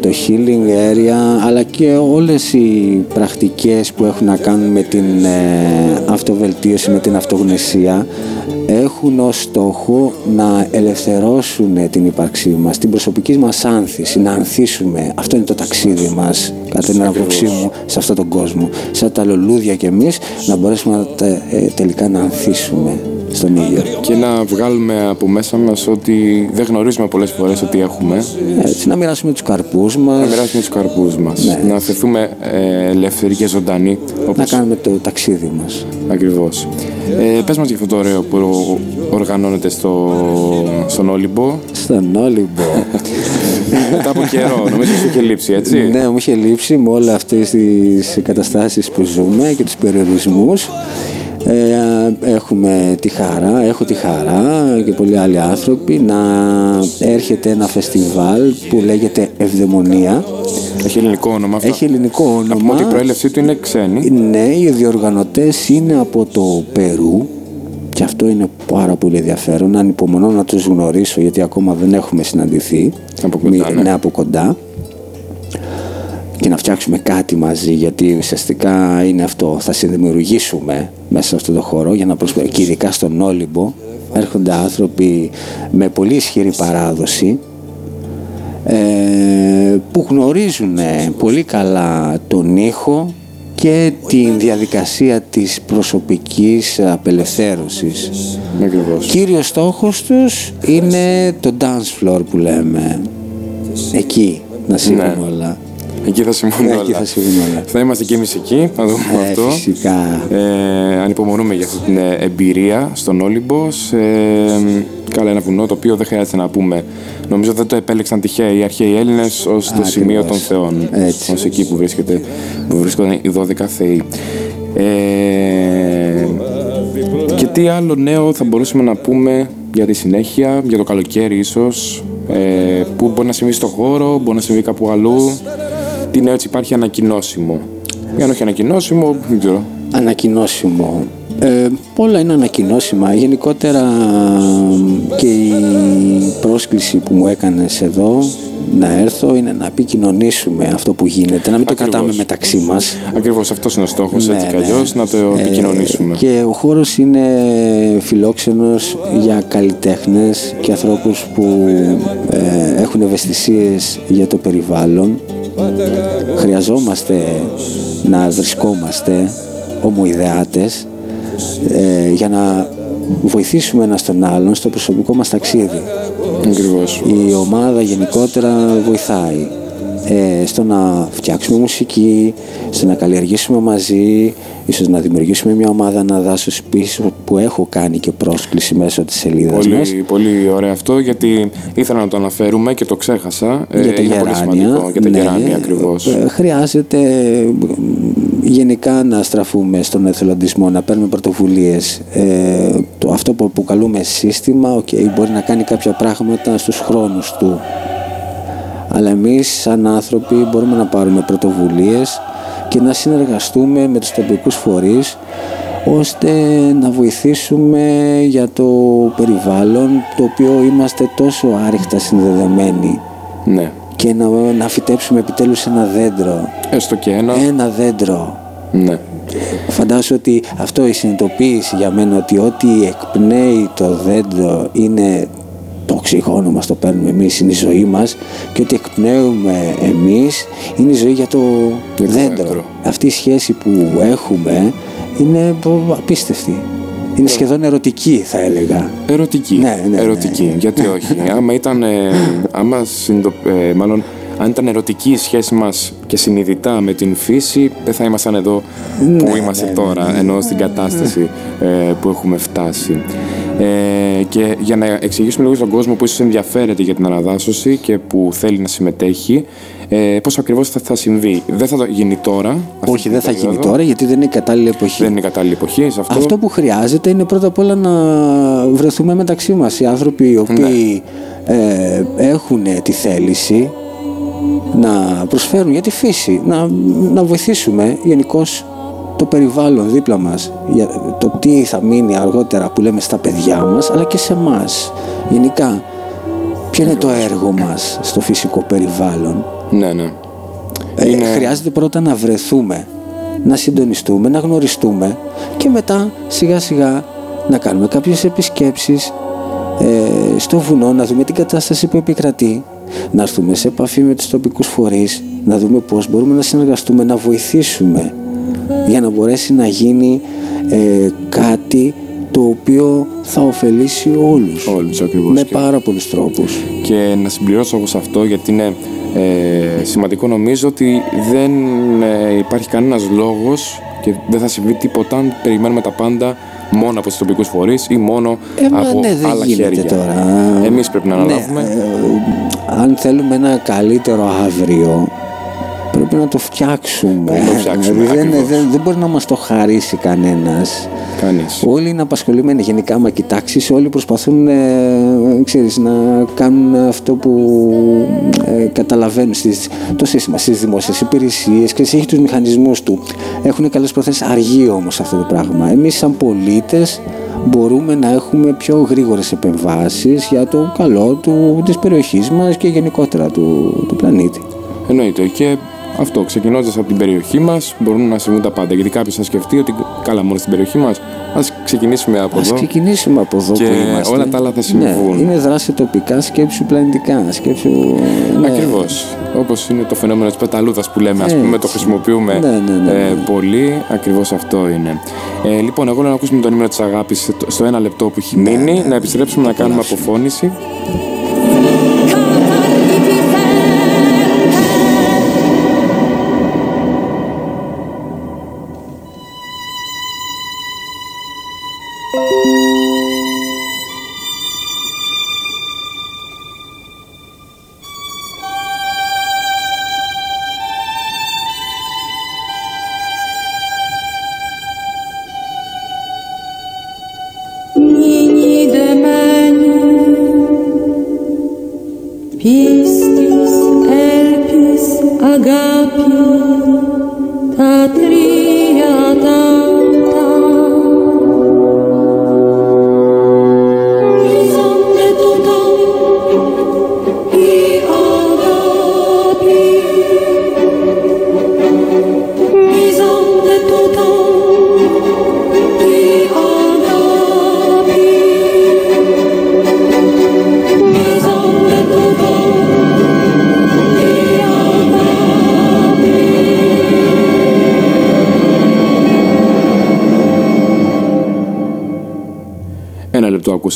το healing area αλλά και όλες οι πρακτικές που έχουν να κάνουν με την ε, αυτοβελτίωση, με την αυτογνωσία έχουν ως στόχο να ελευθερώσουν την ύπαρξή μας, την προσωπική μας άνθηση, να ανθίσουμε. Αυτό είναι το ταξίδι μας, κατά την άποψή μου, σε αυτόν τον κόσμο. Σαν τα λουλούδια κι εμείς, να μπορέσουμε να, τα- ε, τελικά να ανθίσουμε στον ήλιο. Και να βγάλουμε από μέσα μας ότι δεν γνωρίζουμε πολλές φορές ότι έχουμε. Έτσι, να μοιράσουμε τους καρπούς Να μας, μοιράσουμε τους καρπούς μας. Ναι. Να αφαιθούμε ε, ελεύθεροι και ζωντανοί. να Όπως κάνουμε το ταξίδι μας. Ακριβώς. Ε, πες μας για αυτό το ωραίο που οργανώνεται στο, στον Όλυμπο. Στον Όλυμπο. Μετά από καιρό, νομίζω σου είχε λείψει, έτσι. ναι, μου είχε λείψει με όλα αυτές τις καταστάσεις που ζούμε και τους περιορισμούς. Ε, έχουμε τη χαρά, έχω τη χαρά και πολλοί άλλοι άνθρωποι να έρχεται ένα φεστιβάλ που λέγεται Ευδαιμονία Έχει ελληνικό όνομα αυτό; Έχει ελληνικό Να πούμε όνομα. ότι η προέλευσή του είναι ξένη. Ναι, οι διοργανωτές είναι από το Περού και αυτό είναι πάρα πολύ ενδιαφέρον. Ανυπομονώ να τους γνωρίσω γιατί ακόμα δεν έχουμε συναντηθεί. Από κοντά, Μη- ναι. ναι, από κοντά. Και να φτιάξουμε κάτι μαζί γιατί ουσιαστικά είναι αυτό. Θα συνδημιουργήσουμε μέσα σε αυτό το χώρο για να προσπαθήσουμε. Και ειδικά στον Όλυμπο έρχονται άνθρωποι με πολύ ισχυρή παράδοση ε, που γνωρίζουν ε, πολύ καλά τον ήχο και τη διαδικασία της προσωπικής απελευθέρωσης. Ακριβώς. Κύριος στόχος τους είναι το dance floor που λέμε. Εκεί να συμβούν Ναι. όλα. Εκεί θα συμβούν Εκεί όλα. θα συμβούν όλα. Θα είμαστε και εμείς εκεί, να δούμε Ε, αυτό. φυσικά. Ε, ανυπομονούμε για αυτή την ε, εμπειρία στον Όλυμπος. Ε, καλά, ένα βουνό το οποίο δεν χρειάζεται να πούμε. Νομίζω δεν το επέλεξαν τυχαία οι αρχαίοι Έλληνες ως το Ακριβώς. σημείο των θεών. Έτσι. Ως εκεί που, βρίσκεται, που βρίσκονται οι 12 θεοί. Ε, και τι άλλο νέο θα μπορούσαμε να πούμε για τη συνέχεια, για το καλοκαίρι ίσως, ε, που μπορεί να συμβεί στο χώρο, μπορεί να συμβεί κάπου αλλού; Τι νέο έτσι υπάρχει ανακοινώσιμο. Ή αν όχι ανακοινώσιμο, δεν ξέρω. Ανακοινώσιμο. Ε, όλα είναι ανακοινώσιμα. Γενικότερα και η πρόσκληση που μου έκανες εδώ να έρθω είναι να επικοινωνήσουμε αυτό που γίνεται, να μην το Ακριβώς. κρατάμε μεταξύ μας. Ακριβώς αυτός είναι ο στόχος, έτσι Ναι, κι ναι. αλλιώς, να το Ε, επικοινωνήσουμε. Και ο χώρος είναι φιλόξενος για καλλιτέχνες και ανθρώπους που ε, έχουν ευαισθησίες για το περιβάλλον. Χρειαζόμαστε να βρισκόμαστε ομοειδεάτες ε, για να βοηθήσουμε ένας τον άλλον στο προσωπικό μας ταξίδι. Ακριβώς. Η ομάδα γενικότερα βοηθάει ε, στο να φτιάξουμε μουσική, στο να καλλιεργήσουμε μαζί, ίσως να δημιουργήσουμε μια ομάδα αναδάσωση πίσω που έχω κάνει και πρόσκληση μέσω της σελίδας μας. Πολύ, πολύ ωραίο αυτό, γιατί ήθελα να το αναφέρουμε και το ξέχασα. Ε, για τα είναι πολύ γεράνια. σημαντικό. Για τα ναι. γεράνια, ακριβώς. Ε, Χρειάζεται ε, γενικά να στραφούμε στον εθελοντισμό, να παίρνουμε πρωτοβουλίες. Ε, το, αυτό που αποκαλούμε σύστημα, οκ, μπορεί να κάνει κάποια πράγματα στους χρόνους του. Αλλά εμείς σαν άνθρωποι μπορούμε να πάρουμε πρωτοβουλίες και να συνεργαστούμε με τους τοπικούς φορείς ώστε να βοηθήσουμε για το περιβάλλον το οποίο είμαστε τόσο άρρηκτα συνδεδεμένοι Ναι. και να, να φυτέψουμε επιτέλους ένα δέντρο. Έστω και ένα. Ένα δέντρο. Ναι. Φαντάζομαι ότι αυτό η συνειδητοποίηση για μένα ότι ό,τι εκπνέει το δέντρο είναι το οξυγόνο μας το παίρνουμε εμείς, είναι η ζωή μας και ότι εκπνέουμε εμείς είναι η ζωή για το, Για το δέντρο. δέντρο. Αυτή η σχέση που έχουμε είναι απίστευτη. Είναι σχεδόν ερωτική θα έλεγα. Ερωτική. Ναι, ναι, ναι. ερωτική. Γιατί όχι. άμα ήταν. ε, άμα συνειδητο- ε, μάλλον, αν ήταν ερωτική η σχέση μας και συνειδητά με την φύση, δεν θα ήμασταν εδώ που Ναι, είμαστε ναι, ναι, τώρα, ενώ στην κατάσταση ε, που έχουμε φτάσει. Ε, και για να εξηγήσουμε λίγο στον κόσμο που ίσως ενδιαφέρεται για την αναδάσωση και που θέλει να συμμετέχει, ε, πώς ακριβώς θα, θα συμβεί. Δεν θα το γίνει τώρα. αυτή Όχι την δεν θα γίνει περίοδο. τώρα γιατί δεν είναι η κατάλληλη εποχή. Δεν είναι η κατάλληλη εποχή σε αυτό. Αυτό που χρειάζεται είναι πρώτα απ' όλα να βρεθούμε μεταξύ μας οι άνθρωποι οι οποίοι ε, έχουν τη θέληση να προσφέρουν για τη φύση, να, να βοηθήσουμε γενικώς το περιβάλλον δίπλα μας, για το τι θα μείνει αργότερα που λέμε στα παιδιά μας, αλλά και σε εμάς. Γενικά, ποιο είναι το έργο μας στο φυσικό περιβάλλον; Ναι, ναι. Ε, Είναι- Χρειάζεται πρώτα να βρεθούμε, να συντονιστούμε, να γνωριστούμε και μετά σιγά σιγά να κάνουμε κάποιες επισκέψεις ε, στο βουνό, να δούμε την κατάσταση που επικρατεί, να έρθουμε σε επαφή με τους τοπικούς φορείς, να δούμε πώς μπορούμε να συνεργαστούμε, να βοηθήσουμε για να μπορέσει να γίνει ε, κάτι το οποίο θα ωφελήσει όλους, Όλους ακριβώς. με Και- πάρα πολλούς τρόπους. Και να συμπληρώσω εγώ σε αυτό γιατί είναι ε, σημαντικό νομίζω ότι δεν ε, υπάρχει κανένας λόγος και δεν θα συμβεί τίποτα αν περιμένουμε τα πάντα μόνο από τους τοπικούς φορείς ή μόνο Ε, μα από ναι, δεν άλλα γίνεται χέρια. τώρα. Εμείς πρέπει να Ναι, αναλάβουμε. ε, αν θέλουμε ένα καλύτερο αύριο, πρέπει να το φτιάξουμε. Πρέπει να το φτιάξουμε, Δηλαδή δεν, ακριβώς. δεν, δεν μπορεί να μας το χαρίσει κανένας. Κανείς. Όλοι είναι απασχολημένοι γενικά, μα κοιτάξεις, όλοι προσπαθούν ε, ξέρεις, να κάνουν αυτό που ε, καταλαβαίνουν στις, το σύστημα, στις δημόσιες υπηρεσίες και έχεις τους μηχανισμούς του. Έχουν καλές προθέσεις, αργεί όμως αυτό το πράγμα. Εμείς σαν πολίτες μπορούμε να έχουμε πιο γρήγορες επεμβάσεις για το καλό του, της περιοχής μας και γενικότερα του, του πλανήτη. Εννοείται. Και αυτό, ξεκινώντας από την περιοχή μας, μπορούν να συμβούν τα πάντα. Γιατί κάποιος θα σκεφτεί ότι καλά, μόνο στην περιοχή μας, ας ξεκινήσουμε από Ας εδώ. ξεκινήσουμε από εδώ Και που είμαστε. όλα τα άλλα θα συμβούν. Ναι, είναι δράση τοπικά, σκέψου πλανητικά, σκέψου... ναι. Ακριβώς. Όπως είναι το φαινόμενο της πεταλούδα που λέμε, ας πούμε, το Έτσι. χρησιμοποιούμε Ναι, ναι, ναι, ναι. ε, πολύ. Ακριβώς αυτό είναι. Ε, λοιπόν, εγώ λέω να ακούσουμε το νούμερο της αγάπης στο ένα λεπτό που έχει μείνει, ναι, να επιστρέψουμε να κάνουμε αποφώνηση.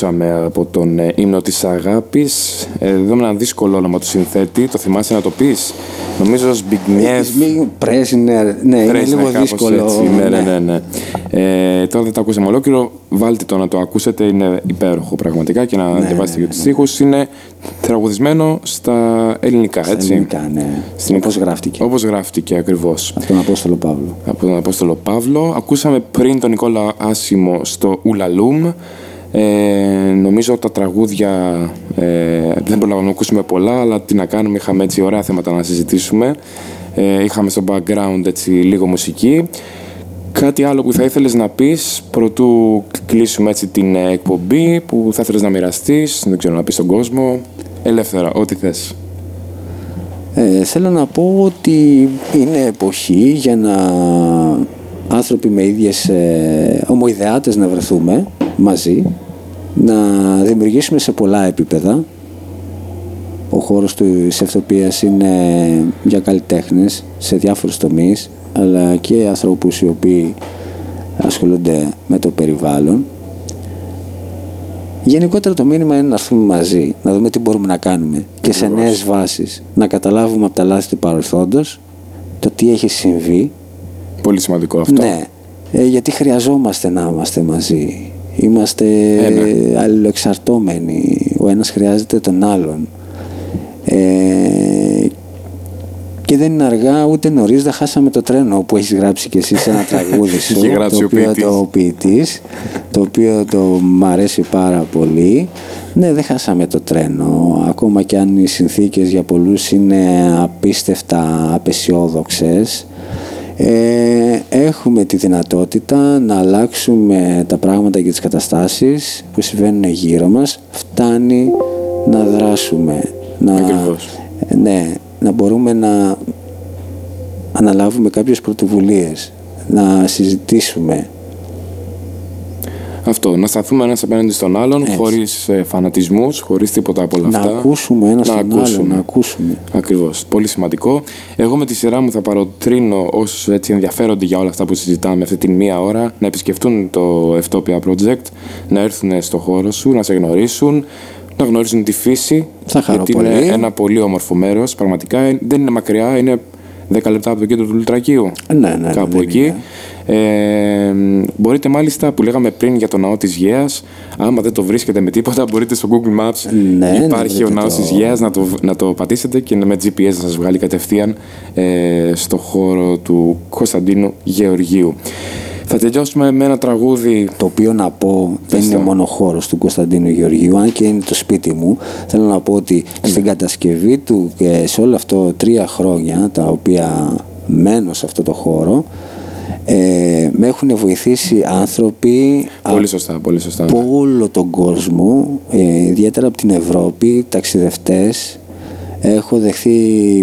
Ακούσαμε από τον ε, ύμνο της αγάπης. Ε, Εδώ με ένα δύσκολο όνομα του συνθέτη. Το θυμάσαι να το πεις; Νομίζω Σμπιγνιέφ. Πρέσνερ, ναι, είναι Πρέσνερ, λίγο κάπως δύσκολο. Έτσι. Ναι, ναι, ναι. ναι. Ε, τώρα δεν το ακούσαμε ολόκληρο. Βάλτε το να το ακούσετε. Είναι υπέροχο πραγματικά και να Ναι, διαβάσετε για τους στίχους. Είναι τραγουδισμένο στα ελληνικά, Στα έτσι. ελληνικά, ναι. Στην- Όπως γράφτηκε. Όπως γράφτηκε ακριβώς. Από τον Απόστολο Παύλο. από τον Απόστολο Παύλο. Ακούσαμε πριν τον Νικόλα Άσιμο στο Ουλαλούμ. Ε, νομίζω τα τραγούδια ε, δεν προλάβαμε να ακούσουμε πολλά, αλλά τι να κάνουμε, είχαμε έτσι ωραία θέματα να συζητήσουμε. Ε, είχαμε στο background έτσι λίγο μουσική. Κάτι άλλο που θα ήθελες να πεις προτού κλείσουμε έτσι την ε, εκπομπή που θα ήθελες να μοιραστείς, δεν ξέρω να πεις στον κόσμο. Ελεύθερα, ό,τι θες. Ε, θέλω να πω ότι είναι εποχή για να άνθρωποι με ίδιες ε, ομοειδεάτες να βρεθούμε μαζί, να δημιουργήσουμε σε πολλά επίπεδα. Ο χώρος της ευθοπίας είναι για καλλιτέχνες σε διάφορους τομείς, αλλά και ανθρώπους οι οποίοι ασχολούνται με το περιβάλλον. Γενικότερα το μήνυμα είναι να έρθουμε μαζί, να δούμε τι μπορούμε να κάνουμε και σε νέες βάσεις. Να καταλάβουμε από τα λάθη του παρελθόντος το τι έχει συμβεί. Πολύ σημαντικό αυτό. Ναι, ε, γιατί χρειαζόμαστε να είμαστε μαζί. Είμαστε Ε, ναι. αλληλοεξαρτώμενοι. Ο ένας χρειάζεται τον άλλον. Ε, και δεν είναι αργά ούτε νωρίς, δεν χάσαμε το τρένο που έχεις γράψει και εσύ σε ένα τραγούδι σου, Είχε γράψει το ο οποίο ποιητής. το ποιητής, το οποίο το μ' αρέσει πάρα πολύ. Ναι, δεν χάσαμε το τρένο, ακόμα και αν οι συνθήκες για πολλούς είναι απίστευτα απεσιόδοξες. Ε, έχουμε τη δυνατότητα να αλλάξουμε τα πράγματα και τις καταστάσεις που συμβαίνουν γύρω μας. Φτάνει να δράσουμε. Να, Ακριβώς. ε, ναι, να μπορούμε να αναλάβουμε κάποιες πρωτοβουλίες, να συζητήσουμε. Αυτό, να σταθούμε ένας απέναντι στον άλλον, Έτσι. χωρίς ε, φανατισμούς, χωρίς τίποτα από όλα Να αυτά. ακούσουμε ένα Να τον άλλο, ακούσουμε. να ακούσουμε. Ακριβώς. Πολύ σημαντικό. Εγώ με τη σειρά μου θα παροτρύνω όσους έτσι ενδιαφέρονται για όλα αυτά που συζητάμε αυτή τη μία ώρα να επισκεφτούν το Ευτόπια Project, να έρθουν στο χώρο σου, να σε γνωρίσουν, να γνωρίσουν τη φύση. Θα χαρώ γιατί είναι πολύ. ένα πολύ όμορφο μέρος. Πραγματικά ε, δεν είναι μακριά, είναι 10 λεπτά από το κέντρο του Λουτρακίου. Ναι, ναι, ναι, Κάπου δεν εκεί. Είναι. Ε, μπορείτε μάλιστα που λέγαμε πριν για το ναό της Γέας, άμα δεν το βρίσκετε με τίποτα, μπορείτε στο Google Maps, Ναι, να υπάρχει ο βρείτε ναός το- της Γέας, να το, να το πατήσετε και με GPS να σας βγάλει κατευθείαν ε, στο χώρο του Κωνσταντίνου Γεωργίου. Θα τελειώσουμε με ένα τραγούδι Το οποίο να πω δεν είναι μόνο χώρος του Κωνσταντίνου Γεωργίου, αν και είναι το σπίτι μου. Θέλω να πω ότι στην κατασκευή του και σε όλο αυτό τρία χρόνια τα οποία μένω σε αυτό το χώρο ε, με έχουν βοηθήσει άνθρωποι Πολύ σωστά, πολύ σωστά. από όλο τον κόσμο, ε, ιδιαίτερα από την Ευρώπη, ταξιδευτές. Έχω δεχθεί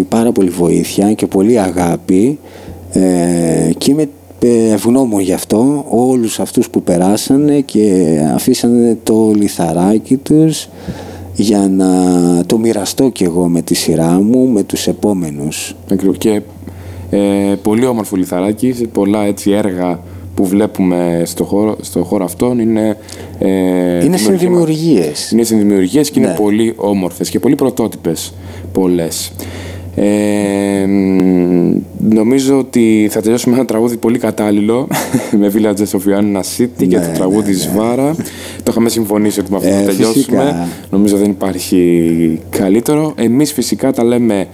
πάρα πολύ βοήθεια και πολύ αγάπη ε, και είμαι ε, ευγνώμων γι' αυτό όλους αυτούς που περάσανε και αφήσανε το λιθαράκι τους για να το μοιραστώ κι εγώ με τη σειρά μου, με τους επόμενους. Ακριβώς. Και ε, πολύ όμορφο λιθαράκι, σε πολλά έτσι έργα που βλέπουμε στο χώρο, στο χώρο αυτόν είναι... Ε, Είναι δημιουργημα- συνδημιουργίες. Είναι συνδημιουργίες και Ναι. είναι πολύ όμορφες και πολύ πρωτότυπες πολλές. Ε, μ, νομίζω ότι θα τελειώσουμε με ένα τραγούδι πολύ κατάλληλο με Villages of Ioannina City και Ναι, το τραγούδι Σβάρα. Το είχαμε συμφωνήσει ότι με αυτό Ε, θα τελειώσουμε. φυσικά. Νομίζω δεν υπάρχει καλύτερο. Εμείς φυσικά τα λέμε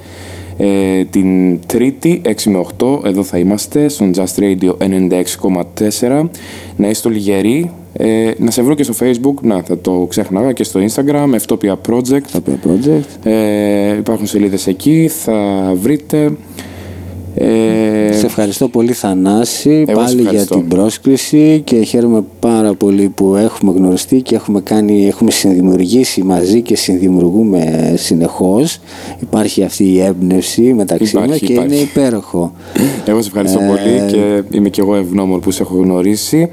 ε, την Τρίτη 6 με 8. Εδώ θα είμαστε στο Just Radio 96,4. Να είστε όλοι γεροί. Ε, να σε βρω και στο Facebook. Να, θα το ξέχναγα και στο Instagram. Ευτόπια Project. Το project. Ε, υπάρχουν σελίδες εκεί. Θα βρείτε. Ε, Σε ευχαριστώ πολύ Θανάση σε πάλι για ευχαριστώ. την πρόσκληση και χαίρομαι πάρα πολύ που έχουμε γνωριστεί και έχουμε, κάνει, έχουμε συνδημιουργήσει μαζί και συνδημιουργούμε συνεχώς. Υπάρχει αυτή η έμπνευση μεταξύ Υπάρχει, μας και υπάρχει. είναι υπέροχο. Εγώ σε ευχαριστώ Ε, πολύ και είμαι και εγώ ευγνώμων που σε έχω γνωρίσει.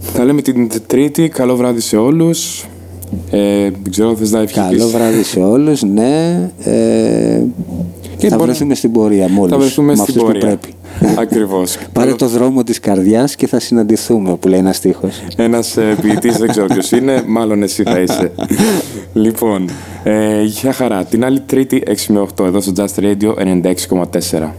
Θα λέμε την Τρίτη. Καλό βράδυ σε όλους. Ε, δεν ξέρω αν θες να ευχηθείς. Καλό βράδυ σε όλους, ναι. Ε, Και θα μπορεί- βρεθούμε στην πορεία μόλις, Θα βρεθούμε με στην αυτούς πορεία. που πρέπει. Ακριβώς. Πάρε το δρόμο της καρδιάς και θα συναντηθούμε που λέει ένας στίχος. Ένας ε, ποιητής, δεν ξέρω ποιος είναι, μάλλον εσύ θα είσαι. λοιπόν, ε, για χαρά. Την άλλη Τρίτη 6 με 8 εδώ στο Just Radio 96,4.